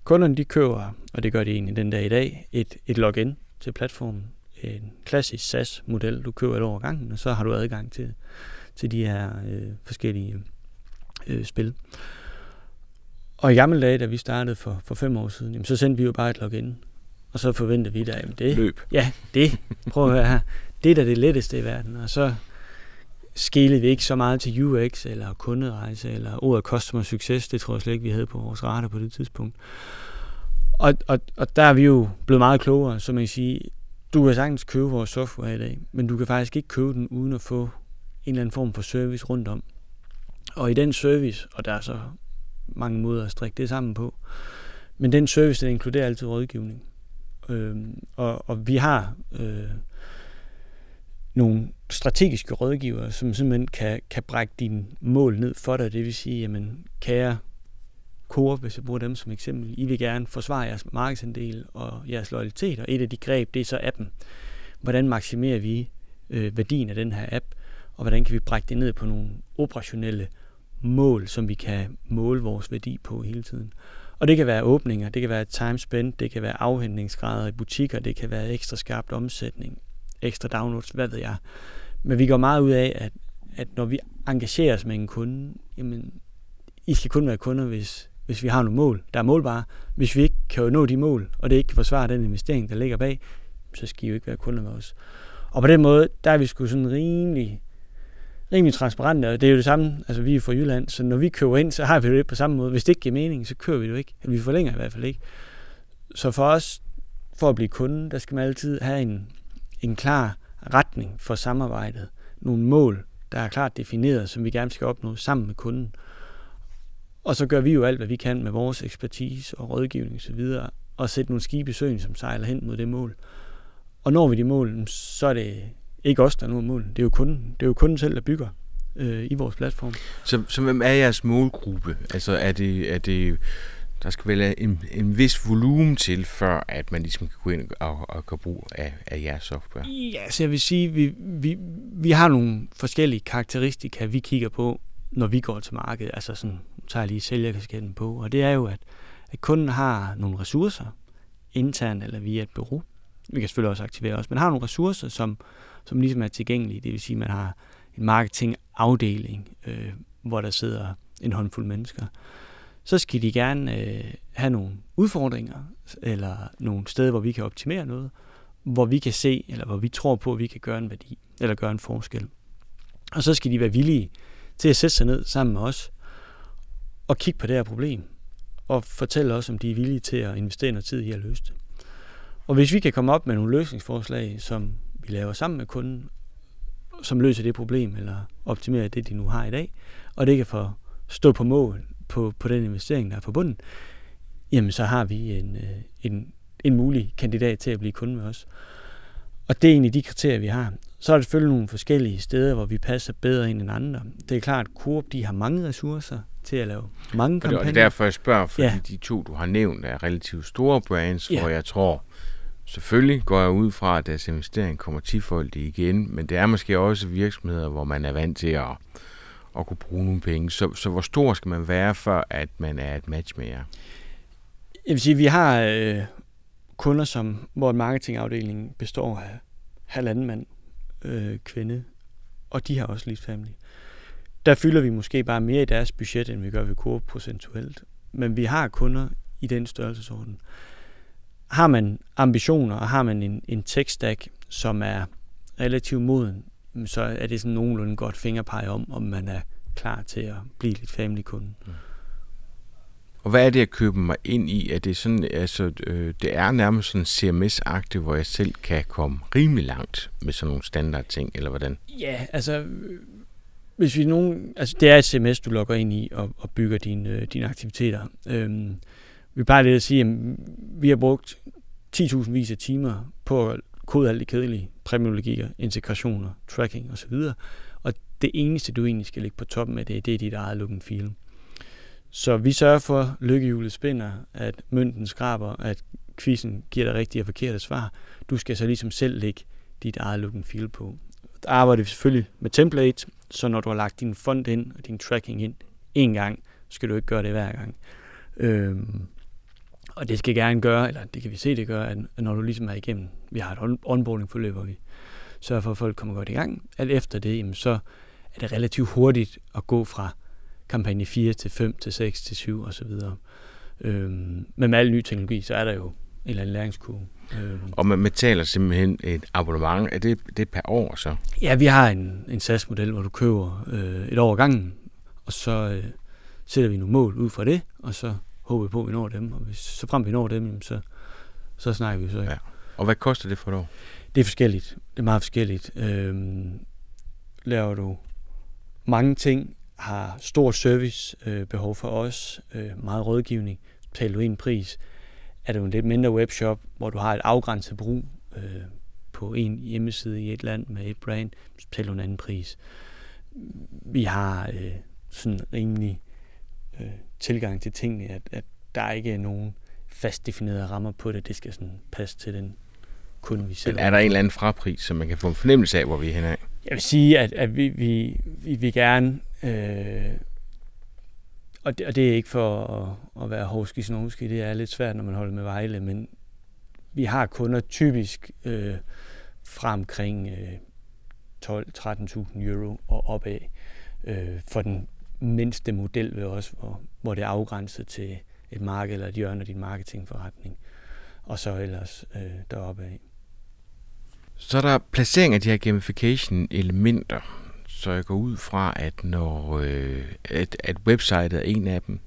kunderne de køber, og det gør de egentlig den dag i dag, et, et login til platformen. En klassisk SaaS-model, du køber et år gangen, og så har du adgang til, til de her øh, forskellige øh, spil. Og i gamle dage, da vi startede for, for fem år siden, jamen, så sendte vi jo bare et login. Og så forventede vi da, jamen det... Løb. Ja, det. Prøv at høre her. Det er da det letteste i verden. Og så skilede vi ikke så meget til UX eller kunderejse eller ordet customer success. Det tror jeg slet ikke, vi havde på vores radar på det tidspunkt. Og, og, og der er vi jo blevet meget klogere, så man kan sige, du kan sagtens købe vores software i dag, men du kan faktisk ikke købe den uden at få en eller anden form for service rundt om. Og i den service, og der er så mange måder at strikke det sammen på, men den service, den inkluderer altid rådgivning. Øh, og, og vi har øh, nogle strategiske rådgivere, som simpelthen kan, kan brække dine mål ned for dig. Det vil sige, jamen, kære Coop, hvis jeg bruger dem som eksempel, I vil gerne forsvare jeres markedsandel og jeres loyalitet, og et af de greb, det er så appen. Hvordan maksimerer vi øh, værdien af den her app, og hvordan kan vi brække det ned på nogle operationelle mål, som vi kan måle vores værdi på hele tiden. Og det kan være åbninger, det kan være time spent, det kan være afhentningsgrader i butikker, det kan være ekstra skarpt omsætning, ekstra downloads, hvad ved jeg. Men vi går meget ud af, at, at når vi engagerer os med en kunde, jamen, I skal kun være kunder, hvis, hvis vi har nogle mål, der er målbare. Hvis vi ikke kan nå de mål, og det ikke kan forsvare den investering, der ligger bag, så skal I jo ikke være kunder med os. Og på den måde, der er vi sgu sådan rimelig, rimelig transparente, og det er jo det samme, altså vi er fra Jylland, så når vi køber ind, så har vi det på samme måde. Hvis det ikke giver mening, så kører vi det jo ikke. Vi forlænger i hvert fald ikke. Så for os, for at blive kunde, der skal man altid have en, en klar retning for samarbejdet. Nogle mål, der er klart defineret, som vi gerne skal opnå sammen med kunden. Og så gør vi jo alt, hvad vi kan med vores ekspertise og rådgivning osv., og sætte nogle skibe i søen, som sejler hen mod det mål. Og når vi de mål, så er det ikke os, der når mål. Det er jo kunden, det er jo kunden selv, der bygger øh, i vores platform. Så, så hvem er jeres målgruppe? Altså er det, er det der skal vel en, en vis volumen til, før at man ligesom kan gå ind og, og gøre brug af, af jeres software? Ja, så jeg vil sige, vi, vi, vi har nogle forskellige karakteristika, vi kigger på, når vi går til markedet. Altså sådan, nu tager jeg lige sælgerkasketten på, og det er jo, at, at kunden har nogle ressourcer, internt eller via et bureau. Vi kan selvfølgelig også aktivere os, men har nogle ressourcer, som, som ligesom er tilgængelige. Det vil sige, at man har en marketingafdeling, øh, hvor der sidder en håndfuld mennesker så skal de gerne øh, have nogle udfordringer, eller nogle steder, hvor vi kan optimere noget, hvor vi kan se, eller hvor vi tror på, at vi kan gøre en værdi, eller gøre en forskel. Og så skal de være villige til at sætte sig ned sammen med os, og kigge på det her problem, og fortælle os, om de er villige til at investere noget tid i at løse det. Og hvis vi kan komme op med nogle løsningsforslag, som vi laver sammen med kunden, som løser det problem, eller optimerer det, de nu har i dag, og det kan få stå på mål på, på den investering, der er forbundet, jamen så har vi en, øh, en, en mulig kandidat til at blive kunde med os. Og det er egentlig de kriterier, vi har. Så er der selvfølgelig nogle forskellige steder, hvor vi passer bedre ind end andre. Det er klart, at Coop de har mange ressourcer til at lave mange kampagner. Og det er derfor, jeg spørger, fordi ja. de to, du har nævnt, er relativt store brands, ja. hvor jeg tror, selvfølgelig går jeg ud fra, at deres investering kommer tifoldigt igen, men det er måske også virksomheder, hvor man er vant til at at kunne bruge nogle penge. Så, så hvor stor skal man være, for at man er et match med jer? Jeg vil sige, at vi har øh, kunder, som, hvor marketingafdeling består af halvanden mand øh, kvinde, og de har også Lead Family. Der fylder vi måske bare mere i deres budget, end vi gør ved Coop procentuelt. Men vi har kunder i den størrelsesorden. Har man ambitioner, og har man en, en tech stack, som er relativt moden, så er det sådan nogenlunde godt fingerpege om, om man er klar til at blive lidt family-kunde. Mm. Og hvad er det at købe mig ind i? Er det sådan, altså, øh, det er nærmest sådan CMS-agtigt, hvor jeg selv kan komme rimelig langt med sådan nogle standardting, eller hvordan? Ja, altså, hvis vi nogen, altså det er et CMS, du logger ind i og, og bygger dine, øh, dine aktiviteter. Øhm, vi plejer lidt at sige, at vi har brugt 10.000 vis af timer på at kode alt det kedelige, præmiologier, integrationer, tracking osv. Og det eneste, du egentlig skal ligge på toppen af det, det er dit eget look and feel. Så vi sørger for, at lykkehjulet spinder, at mønten skraber, at quizzen giver dig rigtige og forkerte svar. Du skal så ligesom selv lægge dit eget look and feel på. Der arbejder vi selvfølgelig med template, så når du har lagt din font ind og din tracking ind en gang, skal du ikke gøre det hver gang. Øhm, og det skal gerne gøre, eller det kan vi se, det gør, at når du ligesom er igennem, vi har et onboarding forløb, hvor vi sørger for, at folk kommer godt i gang. Alt efter det, jamen, så er det relativt hurtigt at gå fra kampagne 4 til 5 til 6 til 7 osv. Øhm, men med al ny teknologi, så er der jo en eller anden læringskurve. Øhm. Og man betaler simpelthen et abonnement. Er det, det per år så? Ja, vi har en, en SAS-model, hvor du køber øh, et år gangen, og så øh, sætter vi nogle mål ud fra det, og så håber vi på, at vi når dem. Og hvis, så frem vi når dem, så, så snakker vi så. Ja. Og hvad koster det for et år? Det er forskelligt. Det er meget forskelligt. Øhm, laver du mange ting, har stor service øh, behov for os, øh, meget rådgivning, betaler du en pris. Er du en lidt mindre webshop, hvor du har et afgrænset brug øh, på en hjemmeside i et land med et brand, så betaler du en anden pris. Vi har øh, sådan rimelig øh, tilgang til tingene, at, at der ikke er nogen fast definerede rammer på det. Det skal sådan passe til den kunde, vi selv er der en eller anden frapris, så man kan få en fornemmelse af, hvor vi er henad? Jeg vil sige, at, at vi, vi, vi vil gerne Øh, og, det, og det er ikke for at, at være hovski snovski, det er lidt svært, når man holder med Vejle, men vi har kunder typisk øh, fra omkring øh, 12-13.000 euro og opad øh, for den mindste model ved os, hvor, hvor det er afgrænset til et marked eller et hjørne af din marketingforretning, og så ellers øh, deroppe af. Så er der placering af de her gamification elementer. Så jeg går ud fra, at når øh, at, at websitet er en af dem,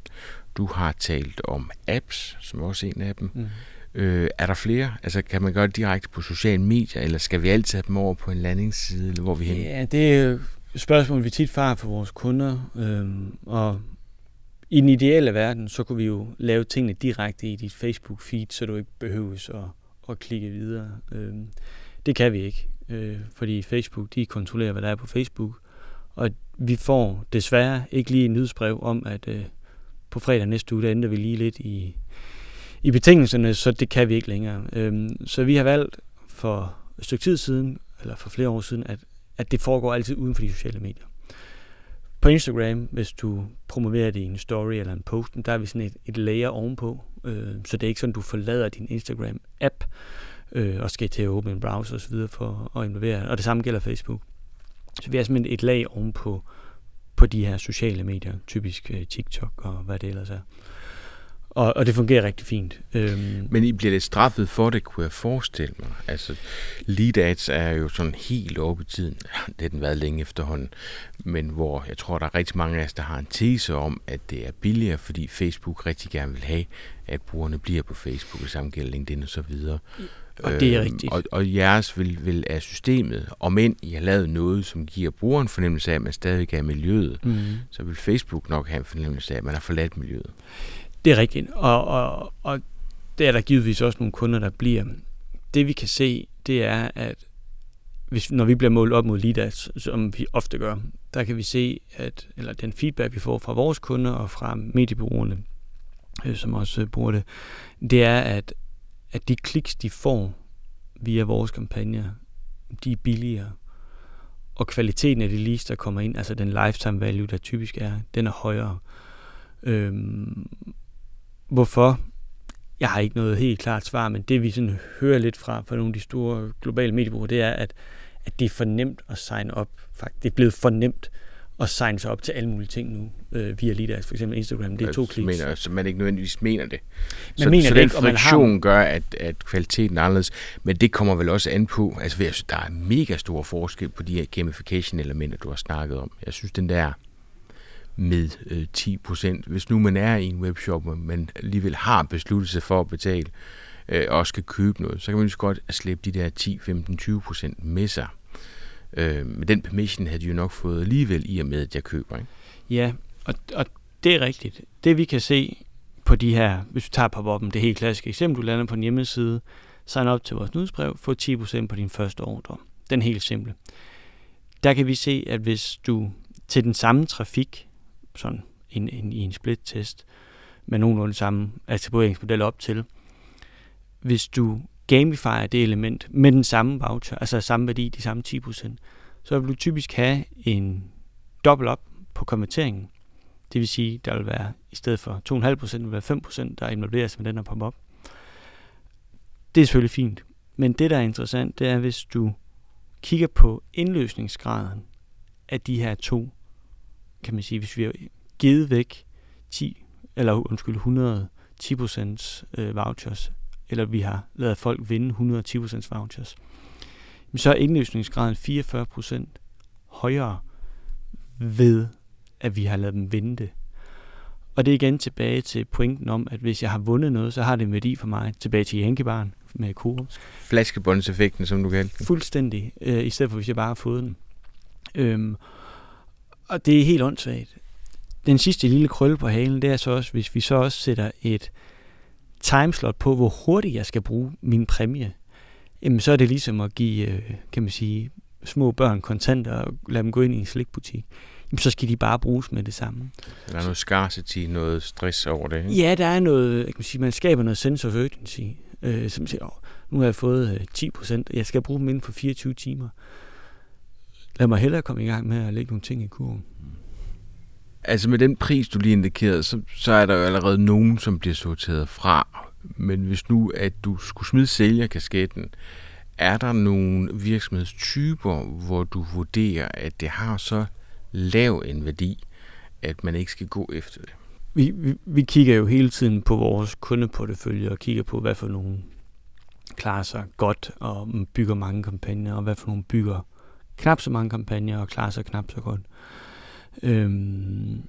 du har talt om apps, som også er en af dem. Mm. Øh, er der flere? Altså kan man gøre det direkte på sociale medier, eller skal vi altid have dem over på en landingsside, eller hvor vi hen? Ja, det spørgsmål, vi tit får for vores kunder. Øhm, og i den ideelle verden, så kunne vi jo lave tingene direkte i dit Facebook-feed, så du ikke behøves at, at klikke videre. Øhm, det kan vi ikke, øh, fordi Facebook de kontrollerer, hvad der er på Facebook. Og vi får desværre ikke lige en nyhedsbrev om, at øh, på fredag næste uge, der ændrer vi lige lidt i, i betingelserne, så det kan vi ikke længere. Øhm, så vi har valgt for et stykke tid siden, eller for flere år siden, at, at det foregår altid uden for de sociale medier. På Instagram, hvis du promoverer det i en story eller en post, der er vi sådan et, et layer ovenpå, øh, så det er ikke sådan, du forlader din Instagram-app øh, og skal til at åbne en browser osv. for at involvere. Og det samme gælder Facebook. Så vi er simpelthen et lag ovenpå på de her sociale medier, typisk øh, TikTok og hvad det ellers er. Og, og det fungerer rigtig fint. Øhm. Men I bliver lidt straffet for det, kunne jeg forestille mig. Altså, lead ads er jo sådan helt oppe i tiden. Det har den været længe efterhånden. Men hvor jeg tror, der er rigtig mange af os, der har en tese om, at det er billigere, fordi Facebook rigtig gerne vil have, at brugerne bliver på Facebook, og samme gælder LinkedIn og så videre. Og det er øhm, rigtigt. Og, og jeres vil, vil af systemet, om end I har lavet noget, som giver brugeren fornemmelse af, at man stadig er miljøet, mm. så vil Facebook nok have en fornemmelse af, at man har forladt miljøet. Det er rigtigt, og, og, og det er der givetvis også nogle kunder, der bliver. Det vi kan se, det er, at hvis, når vi bliver målt op mod LIDAS, som vi ofte gør, der kan vi se, at eller den feedback, vi får fra vores kunder og fra mediebrugerne, øh, som også øh, bruger det, det er, at at de kliks, de får via vores kampagner, de er billigere. Og kvaliteten af de leads, der kommer ind, altså den lifetime value, der typisk er, den er højere. Øhm, hvorfor? Jeg har ikke noget helt klart svar, men det vi sådan hører lidt fra, fra nogle af de store globale mediebrugere, det er, at, at det er for nemt at sign op. Faktisk. Det er blevet for nemt og signe sig op til alle mulige ting nu øh, via lige for eksempel Instagram. Det er to altså, kliks. Mener, så man ikke nødvendigvis mener det. Man så, mener så det den ikke, man har- friktion gør, at, at kvaliteten er anderledes. Men det kommer vel også an på, altså der er mega stor forskel på de her gamification-elementer, du har snakket om. Jeg synes, den der med øh, 10%, hvis nu man er i en webshop, og man alligevel har besluttet sig for at betale, øh, og skal købe noget, så kan man jo så godt slippe de der 10, 15, 20% med sig. Øh, men den permission havde de jo nok fået alligevel i og med, at jeg køber. Ikke? Ja, og, og det er rigtigt. Det vi kan se på de her, hvis vi tager pop-up'en, det helt klassiske eksempel, du lander på en hjemmeside, sign op til vores nyhedsbrev, få 10% på din første ordre. Den helt simple. Der kan vi se, at hvis du til den samme trafik, sådan en, en, i en split-test, med nogenlunde samme attribueringsmodel op til, hvis du gamifier det element med den samme voucher, altså samme værdi, de samme 10%, så vil du typisk have en dobbelt op på konverteringen. Det vil sige, der vil være, i stedet for 2,5%, vil være 5%, der involveres med den her pop-up. Det er selvfølgelig fint. Men det, der er interessant, det er, hvis du kigger på indløsningsgraden af de her to, kan man sige, hvis vi har givet væk 10, eller undskyld, 100 10% øh, vouchers, eller vi har lavet folk vinde 110% vouchers, jamen så er indløsningsgraden 44% højere ved, at vi har lavet dem vinde det. Og det er igen tilbage til pointen om, at hvis jeg har vundet noget, så har det en værdi for mig. Tilbage til Yankee-baren med Coop. Flaskebåndseffekten, som du kaldte den. Fuldstændig. Øh, I stedet for, hvis jeg bare har fået den. Øhm, og det er helt åndssvagt. Den sidste lille krølle på halen, det er så også, hvis vi så også sætter et timeslot på, hvor hurtigt jeg skal bruge min præmie, jamen så er det ligesom at give, øh, kan man sige, små børn kontanter og lade dem gå ind i en slikbutik. Jamen så skal de bare bruges med det samme. Der er noget scarcity, noget stress over det. Ikke? Ja, der er noget, kan man sige, man skaber noget sense of urgency, øh, som siger, oh, nu har jeg fået øh, 10 procent, jeg skal bruge dem inden for 24 timer. Lad mig hellere komme i gang med at lægge nogle ting i kurven. Altså med den pris, du lige indikerede, så, så er der jo allerede nogen, som bliver sorteret fra. Men hvis nu, at du skulle smide sælgerkasketten, er der nogle virksomhedstyper, hvor du vurderer, at det har så lav en værdi, at man ikke skal gå efter det? Vi, vi, vi kigger jo hele tiden på vores kundeportefølje og kigger på, hvad for nogle klarer sig godt og bygger mange kampagner, og hvad for nogle bygger knap så mange kampagner og klarer sig knap så godt. Øhm,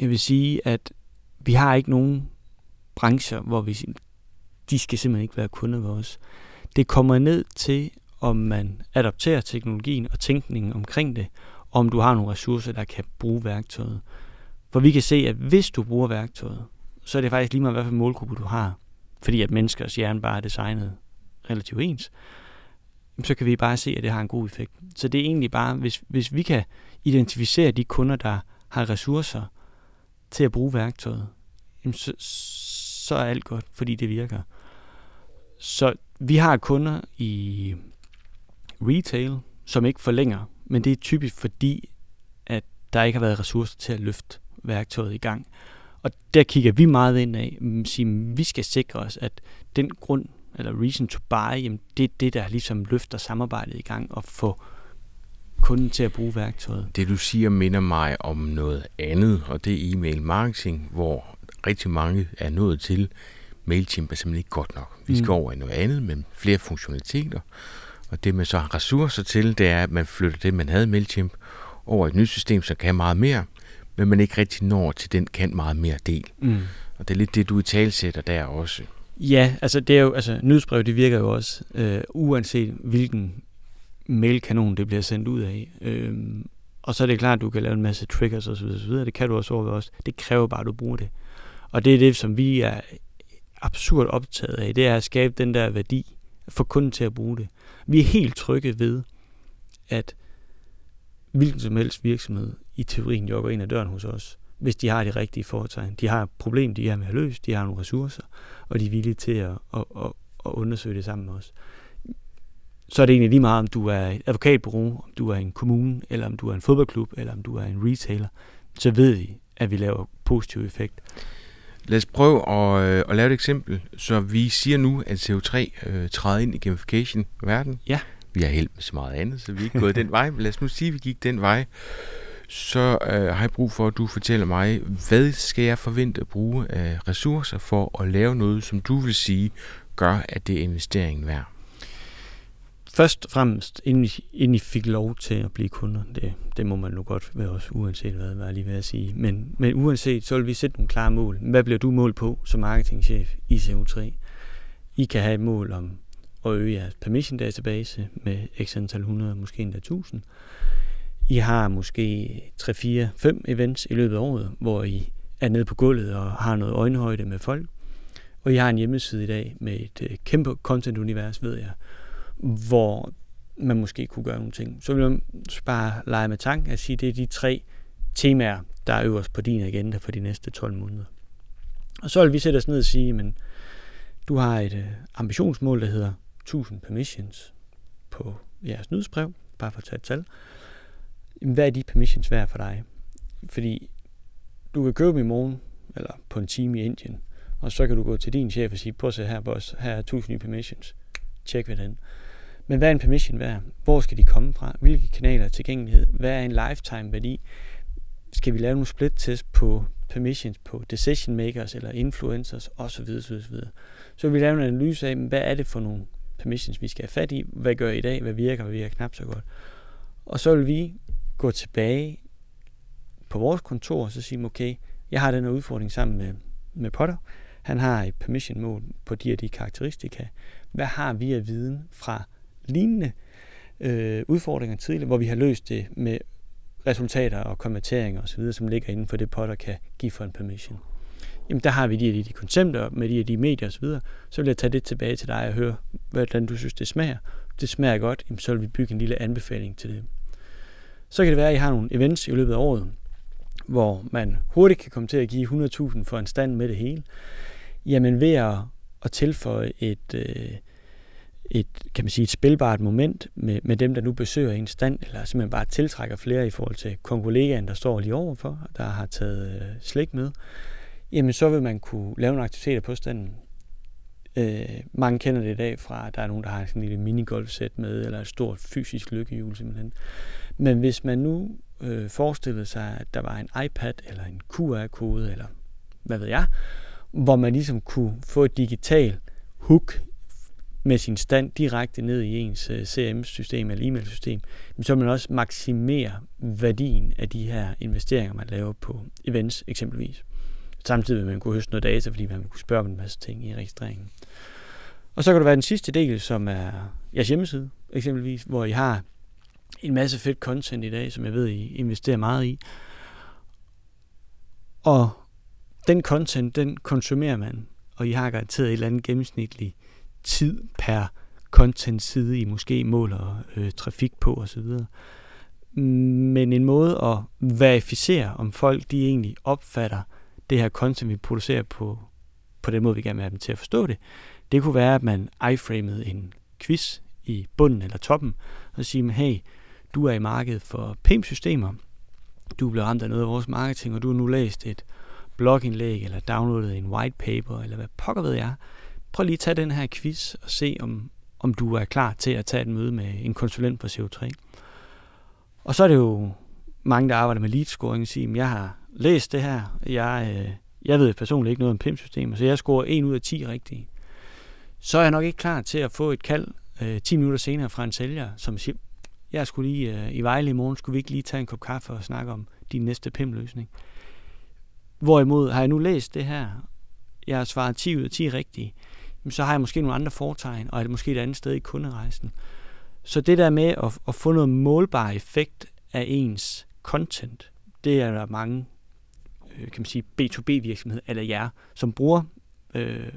jeg vil sige, at vi har ikke nogen brancher, hvor vi de skal simpelthen ikke være kunder ved os. Det kommer ned til, om man adopterer teknologien og tænkningen omkring det, og om du har nogle ressourcer, der kan bruge værktøjet. For vi kan se, at hvis du bruger værktøjet, så er det faktisk lige meget, hvad for målgruppe du har. Fordi at menneskers hjerne bare er designet relativt ens. Så kan vi bare se, at det har en god effekt. Så det er egentlig bare, hvis, hvis vi kan identificere de kunder, der har ressourcer til at bruge værktøjet, jamen så, så er alt godt, fordi det virker. Så vi har kunder i retail, som ikke forlænger, men det er typisk fordi, at der ikke har været ressourcer til at løfte værktøjet i gang. Og der kigger vi meget ind af, mm, at vi skal sikre os, at den grund, eller reason to buy, jamen det er det, der ligesom løfter samarbejdet i gang og får kunden til at bruge værktøjet. Det du siger minder mig om noget andet, og det er e-mail marketing, hvor rigtig mange er nået til, MailChimp er simpelthen ikke godt nok. Vi skal mm. over i noget andet med flere funktionaliteter, og det man så har ressourcer til, det er, at man flytter det, man havde i MailChimp, over et nyt system, som kan meget mere, men man ikke rigtig når til den kan meget mere del. Mm. Og det er lidt det, du i talsætter der også. Ja, altså det er jo, altså nyhedsbrev, det virker jo også, øh, uanset hvilken mailkanon det bliver sendt ud af. Øh, og så er det klart, at du kan lave en masse triggers osv. osv. Det kan du også over også. Det kræver bare, at du bruger det. Og det er det, som vi er absurd optaget af. Det er at skabe den der værdi, for kunden til at bruge det. Vi er helt trygge ved, at hvilken som helst virksomhed i teorien jogger ind ad døren hos os, hvis de har de rigtige foretegn. De har et problem, de er med at løse, de har nogle ressourcer, og de er villige til at, at, at, at undersøge det sammen med os. Så er det egentlig lige meget, om du er et advokatbureau, om du er en kommune, eller om du er en fodboldklub, eller om du er en retailer, så ved vi, at vi laver positiv effekt. Lad os prøve at, øh, at lave et eksempel. Så vi siger nu, at CO3 øh, træder ind i gamification-verden. Ja. Vi har held med så meget andet, så vi er ikke gået den vej. Men lad os nu sige, at vi gik den vej så øh, har jeg brug for, at du fortæller mig, hvad skal jeg forvente at bruge af ressourcer for at lave noget, som du vil sige, gør, at det er investeringen værd? Først og fremmest, inden I, inden I fik lov til at blive kunder, det, det må man nu godt være også, uanset hvad, hvad jeg lige at sige. Men, men uanset, så vil vi sætte nogle klare mål. Hvad bliver du mål på som marketingchef i CO3? I kan have et mål om at øge jeres permission database med x antal 100, måske endda 1000. I har måske 3, 4, 5 events i løbet af året, hvor I er nede på gulvet og har noget øjenhøjde med folk. Og I har en hjemmeside i dag med et øh, kæmpe content-univers, ved jeg, hvor man måske kunne gøre nogle ting. Så vil jeg bare lege med tanken at sige, at det er de tre temaer, der er øverst på din agenda for de næste 12 måneder. Og så vil vi sætte os ned og sige, men du har et øh, ambitionsmål, der hedder 1000 permissions på jeres nyhedsbrev, bare for at tage et tal. Hvad er de permissions værd for dig? Fordi du kan købe i morgen, eller på en time i Indien, og så kan du gå til din chef og sige, prøv at se her, boss, her er 1000 nye permissions. Tjek ved den. Men hvad er en permission værd? Hvor skal de komme fra? Hvilke kanaler er tilgængelighed? Hvad er en lifetime værdi? Skal vi lave nogle split test på permissions på decision makers eller influencers osv. osv. osv. Så vil vi lave en analyse af, hvad er det for nogle permissions, vi skal have fat i? Hvad gør I i dag? Hvad virker? Hvad virker knap så godt? Og så vil vi gå tilbage på vores kontor og så sige, okay, jeg har den her udfordring sammen med, med Potter. Han har et permission mål på de og de karakteristika. Hvad har vi af viden fra lignende øh, udfordringer tidligere, hvor vi har løst det med resultater og konverteringer osv., som ligger inden for det, Potter kan give for en permission. Jamen, der har vi de de, de koncepter med de de medier osv., så, så vil jeg tage det tilbage til dig og høre, hvordan du synes, det smager. Det smager godt, jamen, så vil vi bygge en lille anbefaling til det. Så kan det være, at I har nogle events i løbet af året, hvor man hurtigt kan komme til at give 100.000 for en stand med det hele. Jamen ved at, at tilføje et, øh, et, kan man sige, et spilbart moment med, med dem, der nu besøger en stand, eller simpelthen bare tiltrækker flere i forhold til kollegaen, der står lige overfor, der har taget øh, slik med, jamen så vil man kunne lave nogle aktiviteter på standen. Øh, mange kender det i dag fra, at der er nogen, der har sådan en lille minigolfsæt med, eller et stort fysisk lykkehjul simpelthen. Men hvis man nu øh, forestillede sig, at der var en iPad, eller en QR-kode, eller hvad ved jeg, hvor man ligesom kunne få et digital hook med sin stand direkte ned i ens øh, CRM-system eller e-mail-system, så vil man også maksimere værdien af de her investeringer, man laver på events eksempelvis. Samtidig vil man kunne høste noget data, fordi man vil kunne spørge om en masse ting i registreringen. Og så kan det være den sidste del, som er jeres hjemmeside, eksempelvis, hvor I har en masse fedt content i dag, som jeg ved, I investerer meget i. Og den content, den konsumerer man, og I har garanteret et eller andet gennemsnitlig tid per content-side, I måske måler øh, trafik på osv. Men en måde at verificere, om folk de egentlig opfatter det her content, vi producerer på, på den måde, vi gerne vil have dem til at forstå det, det kunne være, at man iframede en quiz i bunden eller toppen, og sige, hey, du er i markedet for PIM-systemer, du bliver ramt af noget af vores marketing, og du har nu læst et blogindlæg, eller downloadet en white paper, eller hvad pokker ved jeg, prøv lige at tage den her quiz og se, om, om du er klar til at tage et møde med en konsulent på CO3. Og så er det jo mange, der arbejder med lead scoring, og siger, at jeg har læs det her, jeg, øh, jeg ved personligt ikke noget om PIM-systemet, så jeg scorer 1 ud af 10 rigtige. Så er jeg nok ikke klar til at få et kald øh, 10 minutter senere fra en sælger, som siger, jeg skulle lige øh, i Vejle i morgen, skulle vi ikke lige tage en kop kaffe og snakke om din næste PIM-løsning. Hvorimod har jeg nu læst det her, jeg har svaret 10 ud af 10 rigtige, så har jeg måske nogle andre foretegn, og er det måske et andet sted i kunderejsen. Så det der med at, at få noget målbar effekt af ens content, det er der mange øh, kan man sige, B2B-virksomhed, eller jer, som bruger, øh,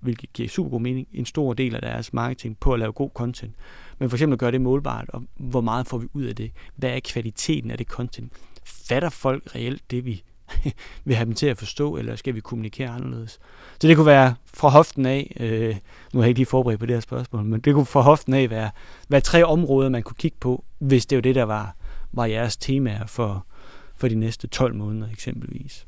hvilket giver super god mening, en stor del af deres marketing på at lave god content. Men for eksempel at gøre det målbart, og hvor meget får vi ud af det? Hvad er kvaliteten af det content? Fatter folk reelt det, vi vil have dem til at forstå, eller skal vi kommunikere anderledes? Så det kunne være fra hoften af, øh, nu har jeg ikke lige forberedt på det her spørgsmål, men det kunne fra hoften af være, være tre områder, man kunne kigge på, hvis det var det, der var, var jeres temaer for, for de næste 12 måneder eksempelvis.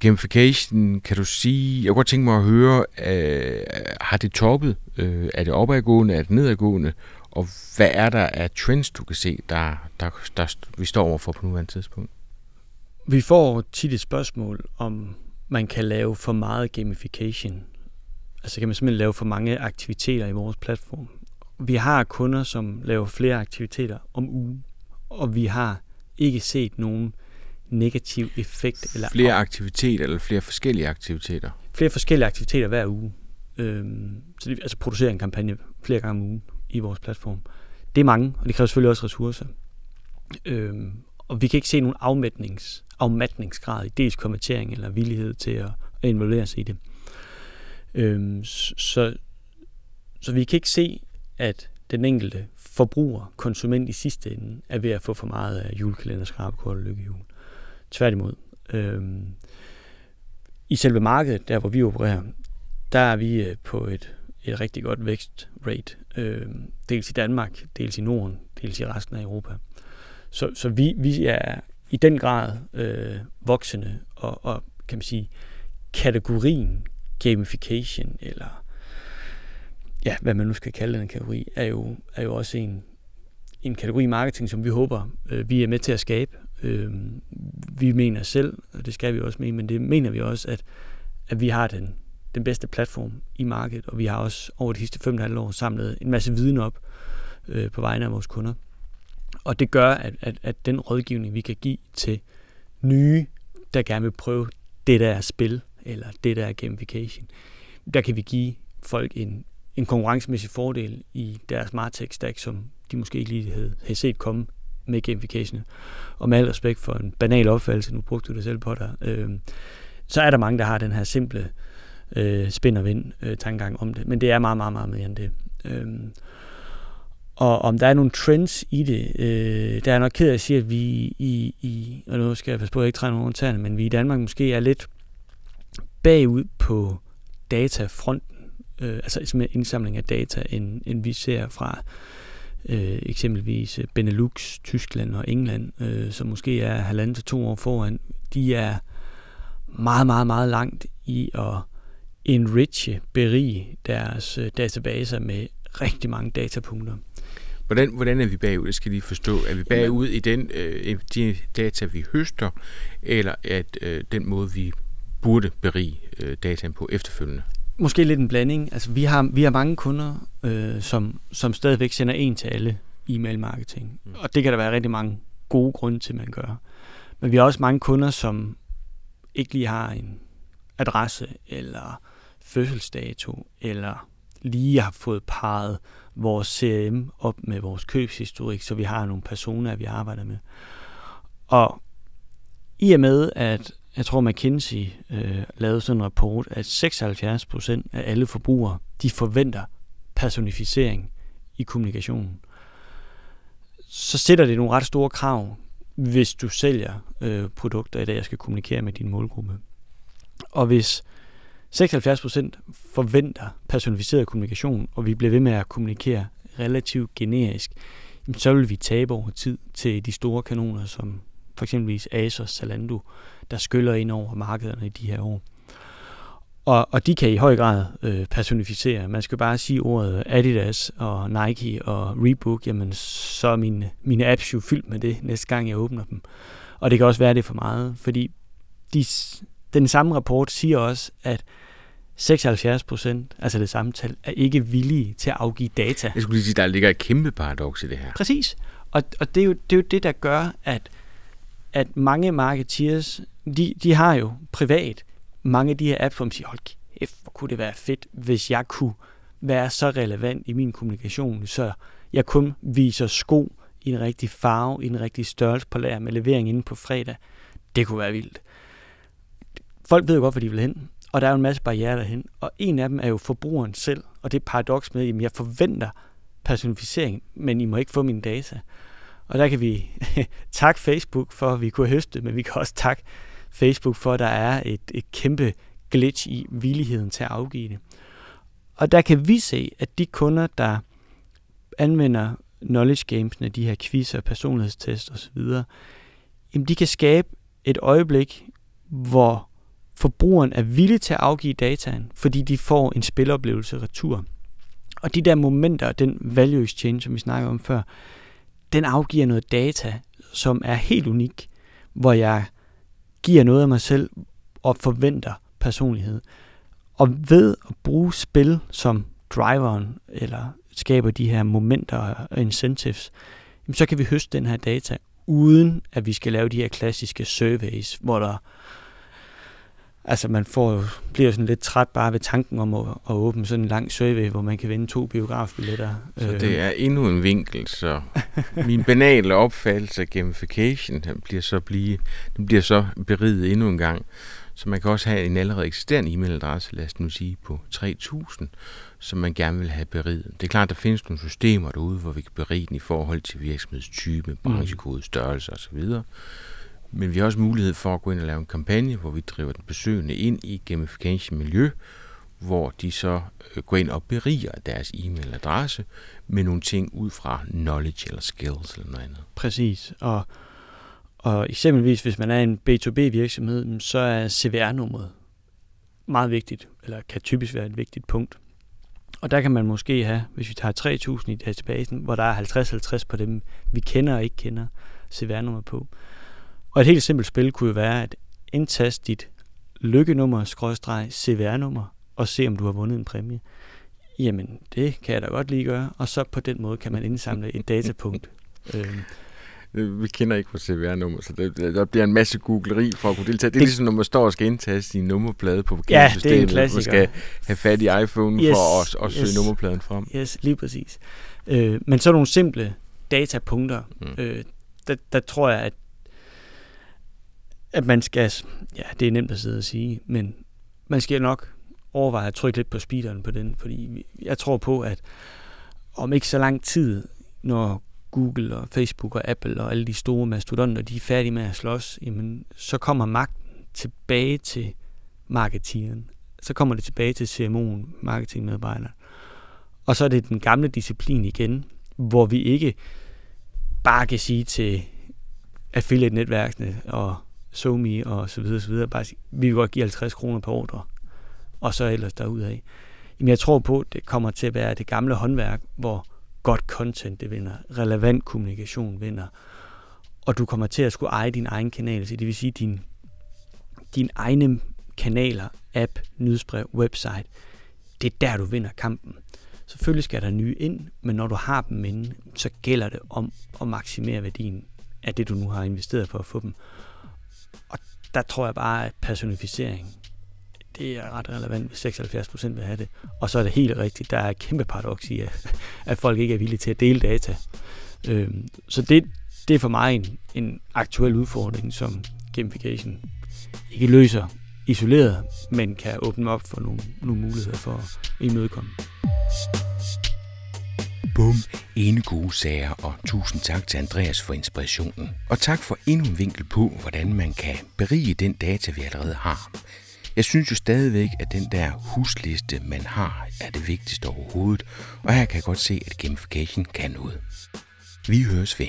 Gamification, kan du sige, jeg kunne godt tænke mig at høre, øh, har det toppet? Øh, er det opadgående, er det nedadgående? Og hvad er der af trends, du kan se, der, der, der vi står overfor på nuværende tidspunkt? Vi får tit et spørgsmål, om man kan lave for meget gamification. Altså kan man simpelthen lave for mange aktiviteter i vores platform. Vi har kunder, som laver flere aktiviteter om ugen, og vi har ikke set nogen negativ effekt. Eller flere aktiviteter, eller flere forskellige aktiviteter? Flere forskellige aktiviteter hver uge. Øhm, så det, altså producere en kampagne flere gange om ugen i vores platform. Det er mange, og det kræver selvfølgelig også ressourcer. Øhm, og vi kan ikke se nogen afmætnings, afmatningsgrad i dels konvertering eller villighed til at, at involvere sig i det. Øhm, så, så vi kan ikke se, at den enkelte forbruger, konsument i sidste ende, er ved at få for meget af julekalender, skrabekort og lykkehjul. Tværtimod. Øhm, I selve markedet, der hvor vi opererer, der er vi øh, på et, et rigtig godt vækstrate. Øhm, dels i Danmark, dels i Norden, dels i resten af Europa. Så, så vi, vi er i den grad øh, voksende, og, og kan man sige, kategorien gamification, eller ja, hvad man nu skal kalde den kategori, er jo, er jo også en, en kategori marketing, som vi håber, øh, vi er med til at skabe. Øh, vi mener selv, og det skal vi også mene, men det mener vi også, at, at vi har den, den bedste platform i markedet, og vi har også over de sidste 5,5 år samlet en masse viden op øh, på vegne af vores kunder. Og det gør, at, at, at den rådgivning, vi kan give til nye, der gerne vil prøve det der spil, eller det der gamification, der kan vi give folk en, en konkurrencemæssig fordel i deres Martech stack, som de måske ikke lige havde, havde set komme med gamification. Og med al respekt for en banal opfattelse, nu brugte du det selv på dig, øh, så er der mange, der har den her simple øh, spin og vind øh, tankegang om det. Men det er meget, meget, meget mere end det. Øh, og om der er nogle trends i det, øh, der er nok ked af at sige, at vi i, i og nu skal jeg passe på, at jeg ikke træner nogen tæerne, men vi i Danmark måske er lidt bagud på datafronten, øh, altså med indsamling af data, end, end vi ser fra øh, eksempelvis Benelux, Tyskland og England, øh, som måske er halvanden til to år foran. De er meget, meget, meget langt i at enriche, berige deres øh, databaser med rigtig mange datapunkter. Hvordan, hvordan er vi bagud? Det skal lige forstå. Er vi bagud i den, øh, de data, vi høster, eller at øh, den måde, vi burde berige øh, dataen på efterfølgende? Måske lidt en blanding. Altså, vi har, vi har mange kunder, øh, som, som stadigvæk sender en til alle e-mail marketing. Mm. Og det kan der være rigtig mange gode grunde til, man gør. Men vi har også mange kunder, som ikke lige har en adresse, eller fødselsdato, eller lige har fået parret vores CRM op med vores købshistorik, så vi har nogle personer, vi arbejder med. Og i og med, at jeg tror McKinsey øh, lavede sådan en rapport, at 76 procent af alle forbrugere, de forventer personificering i kommunikationen. Så sætter det nogle ret store krav, hvis du sælger øh, produkter i dag, jeg skal kommunikere med din målgruppe. Og hvis 76 procent forventer personificeret kommunikation, og vi bliver ved med at kommunikere relativt generisk, så vil vi tabe over tid til de store kanoner, som for eksempel Asos, Zalando, der skyller ind over markederne i de her år. Og, og de kan i høj grad øh, personificere. Man skal bare sige ordet Adidas og Nike og Reebok, jamen så er mine, mine apps jo fyldt med det næste gang, jeg åbner dem. Og det kan også være det for meget, fordi de, den samme rapport siger også, at 76 procent, altså det samme tal, er ikke villige til at afgive data. Jeg skulle lige sige, der ligger et kæmpe paradoks i det her. Præcis. Og, og det, er jo, det er jo det, der gør, at, at mange marketeers, de, de har jo privat mange af de her apps, hvor man siger, hold kæft, hvor kunne det være fedt, hvis jeg kunne være så relevant i min kommunikation, så jeg kun viser sko i en rigtig farve, i en rigtig størrelse på lager med levering inden på fredag. Det kunne være vildt. Folk ved jo godt, hvor de vil hen. Og der er jo en masse barriere derhen. Og en af dem er jo forbrugeren selv. Og det er paradoks med, at jeg forventer personificering, men I må ikke få mine data. Og der kan vi takke Facebook for, at vi kunne høste, men vi kan også takke Facebook for, at der er et, et kæmpe glitch i villigheden til at afgive det. Og der kan vi se, at de kunder, der anvender knowledge gamesene, de her quizzer, personlighedstest osv., jamen de kan skabe et øjeblik, hvor forbrugeren er villig til at afgive dataen, fordi de får en spiloplevelse retur. og de der momenter, den value exchange, som vi snakkede om før, den afgiver noget data, som er helt unik, hvor jeg giver noget af mig selv og forventer personlighed. Og ved at bruge spil som driveren, eller skaber de her momenter og incentives, så kan vi høste den her data, uden at vi skal lave de her klassiske surveys, hvor der Altså man får, bliver sådan lidt træt bare ved tanken om at, at åbne sådan en lang survey, hvor man kan vinde to biografbilletter. Så det øh. er endnu en vinkel, så min banale opfattelse af gamification den bliver så, blive, den bliver så beriget endnu en gang. Så man kan også have en allerede eksisterende e-mailadresse, lad os nu sige på 3000, som man gerne vil have beriget. Det er klart, der findes nogle systemer derude, hvor vi kan berige den i forhold til virksomhedstype, branchekode, størrelse osv. Men vi har også mulighed for at gå ind og lave en kampagne, hvor vi driver den besøgende ind i gamification-miljø, hvor de så øh, går ind og beriger deres e-mailadresse med nogle ting ud fra knowledge eller skills eller noget andet. Præcis, og, og eksempelvis hvis man er en B2B-virksomhed, så er CVR-nummeret meget vigtigt, eller kan typisk være et vigtigt punkt. Og der kan man måske have, hvis vi tager 3.000 i databasen, hvor der er 50-50 på dem, vi kender og ikke kender CVR-nummer på. Og et helt simpelt spil kunne jo være at indtaste dit lykkenummer, skrådstreg, CVR-nummer, og se, om du har vundet en præmie. Jamen, det kan jeg da godt lige gøre. Og så på den måde kan man indsamle et datapunkt. øhm. Vi kender ikke på CVR-nummer, så der, der bliver en masse googleri for at kunne deltage. Det er det, ligesom, når man står og skal indtage sin nummerplade på parkeringssystemet. Ja, det er en klassiker. Man skal have fat i iPhone yes, for at, at søge yes, nummerpladen frem. Yes, lige præcis. Øh, men så nogle simple datapunkter, mm. øh, der, der tror jeg, at at man skal, ja, det er nemt at sidde og sige, men man skal nok overveje at trykke lidt på speederen på den, fordi jeg tror på, at om ikke så lang tid, når Google og Facebook og Apple og alle de store mastodonter, de er færdige med at slås, jamen, så kommer magten tilbage til marketingen. Så kommer det tilbage til CMO'en, marketingmedarbejderen. Og så er det den gamle disciplin igen, hvor vi ikke bare kan sige til affiliate-netværkene og SoMe og så videre, så videre. Bare sige, vi vil godt give 50 kroner per ordre, og så ellers derudaf. Jamen jeg tror på, at det kommer til at være det gamle håndværk, hvor godt content det vinder, relevant kommunikation vinder, og du kommer til at skulle eje din egen kanal, så det vil sige din, din egne kanaler, app, nyhedsbrev, website, det er der, du vinder kampen. Selvfølgelig skal der nye ind, men når du har dem inde, så gælder det om at maksimere værdien af det, du nu har investeret for at få dem der tror jeg bare, at personificering, det er ret relevant, hvis 76 procent vil have det. Og så er det helt rigtigt, der er et kæmpe paradoks i, at, at folk ikke er villige til at dele data. Øhm, så det, det er for mig en, en aktuel udfordring, som gamification ikke løser isoleret, men kan åbne op for nogle, nogle muligheder for at imødekomme. Bum, ene gode sager, og tusind tak til Andreas for inspirationen. Og tak for endnu en vinkel på, hvordan man kan berige den data, vi allerede har. Jeg synes jo stadigvæk, at den der husliste, man har, er det vigtigste overhovedet, og her kan jeg godt se, at gamification kan noget. Vi høres ved.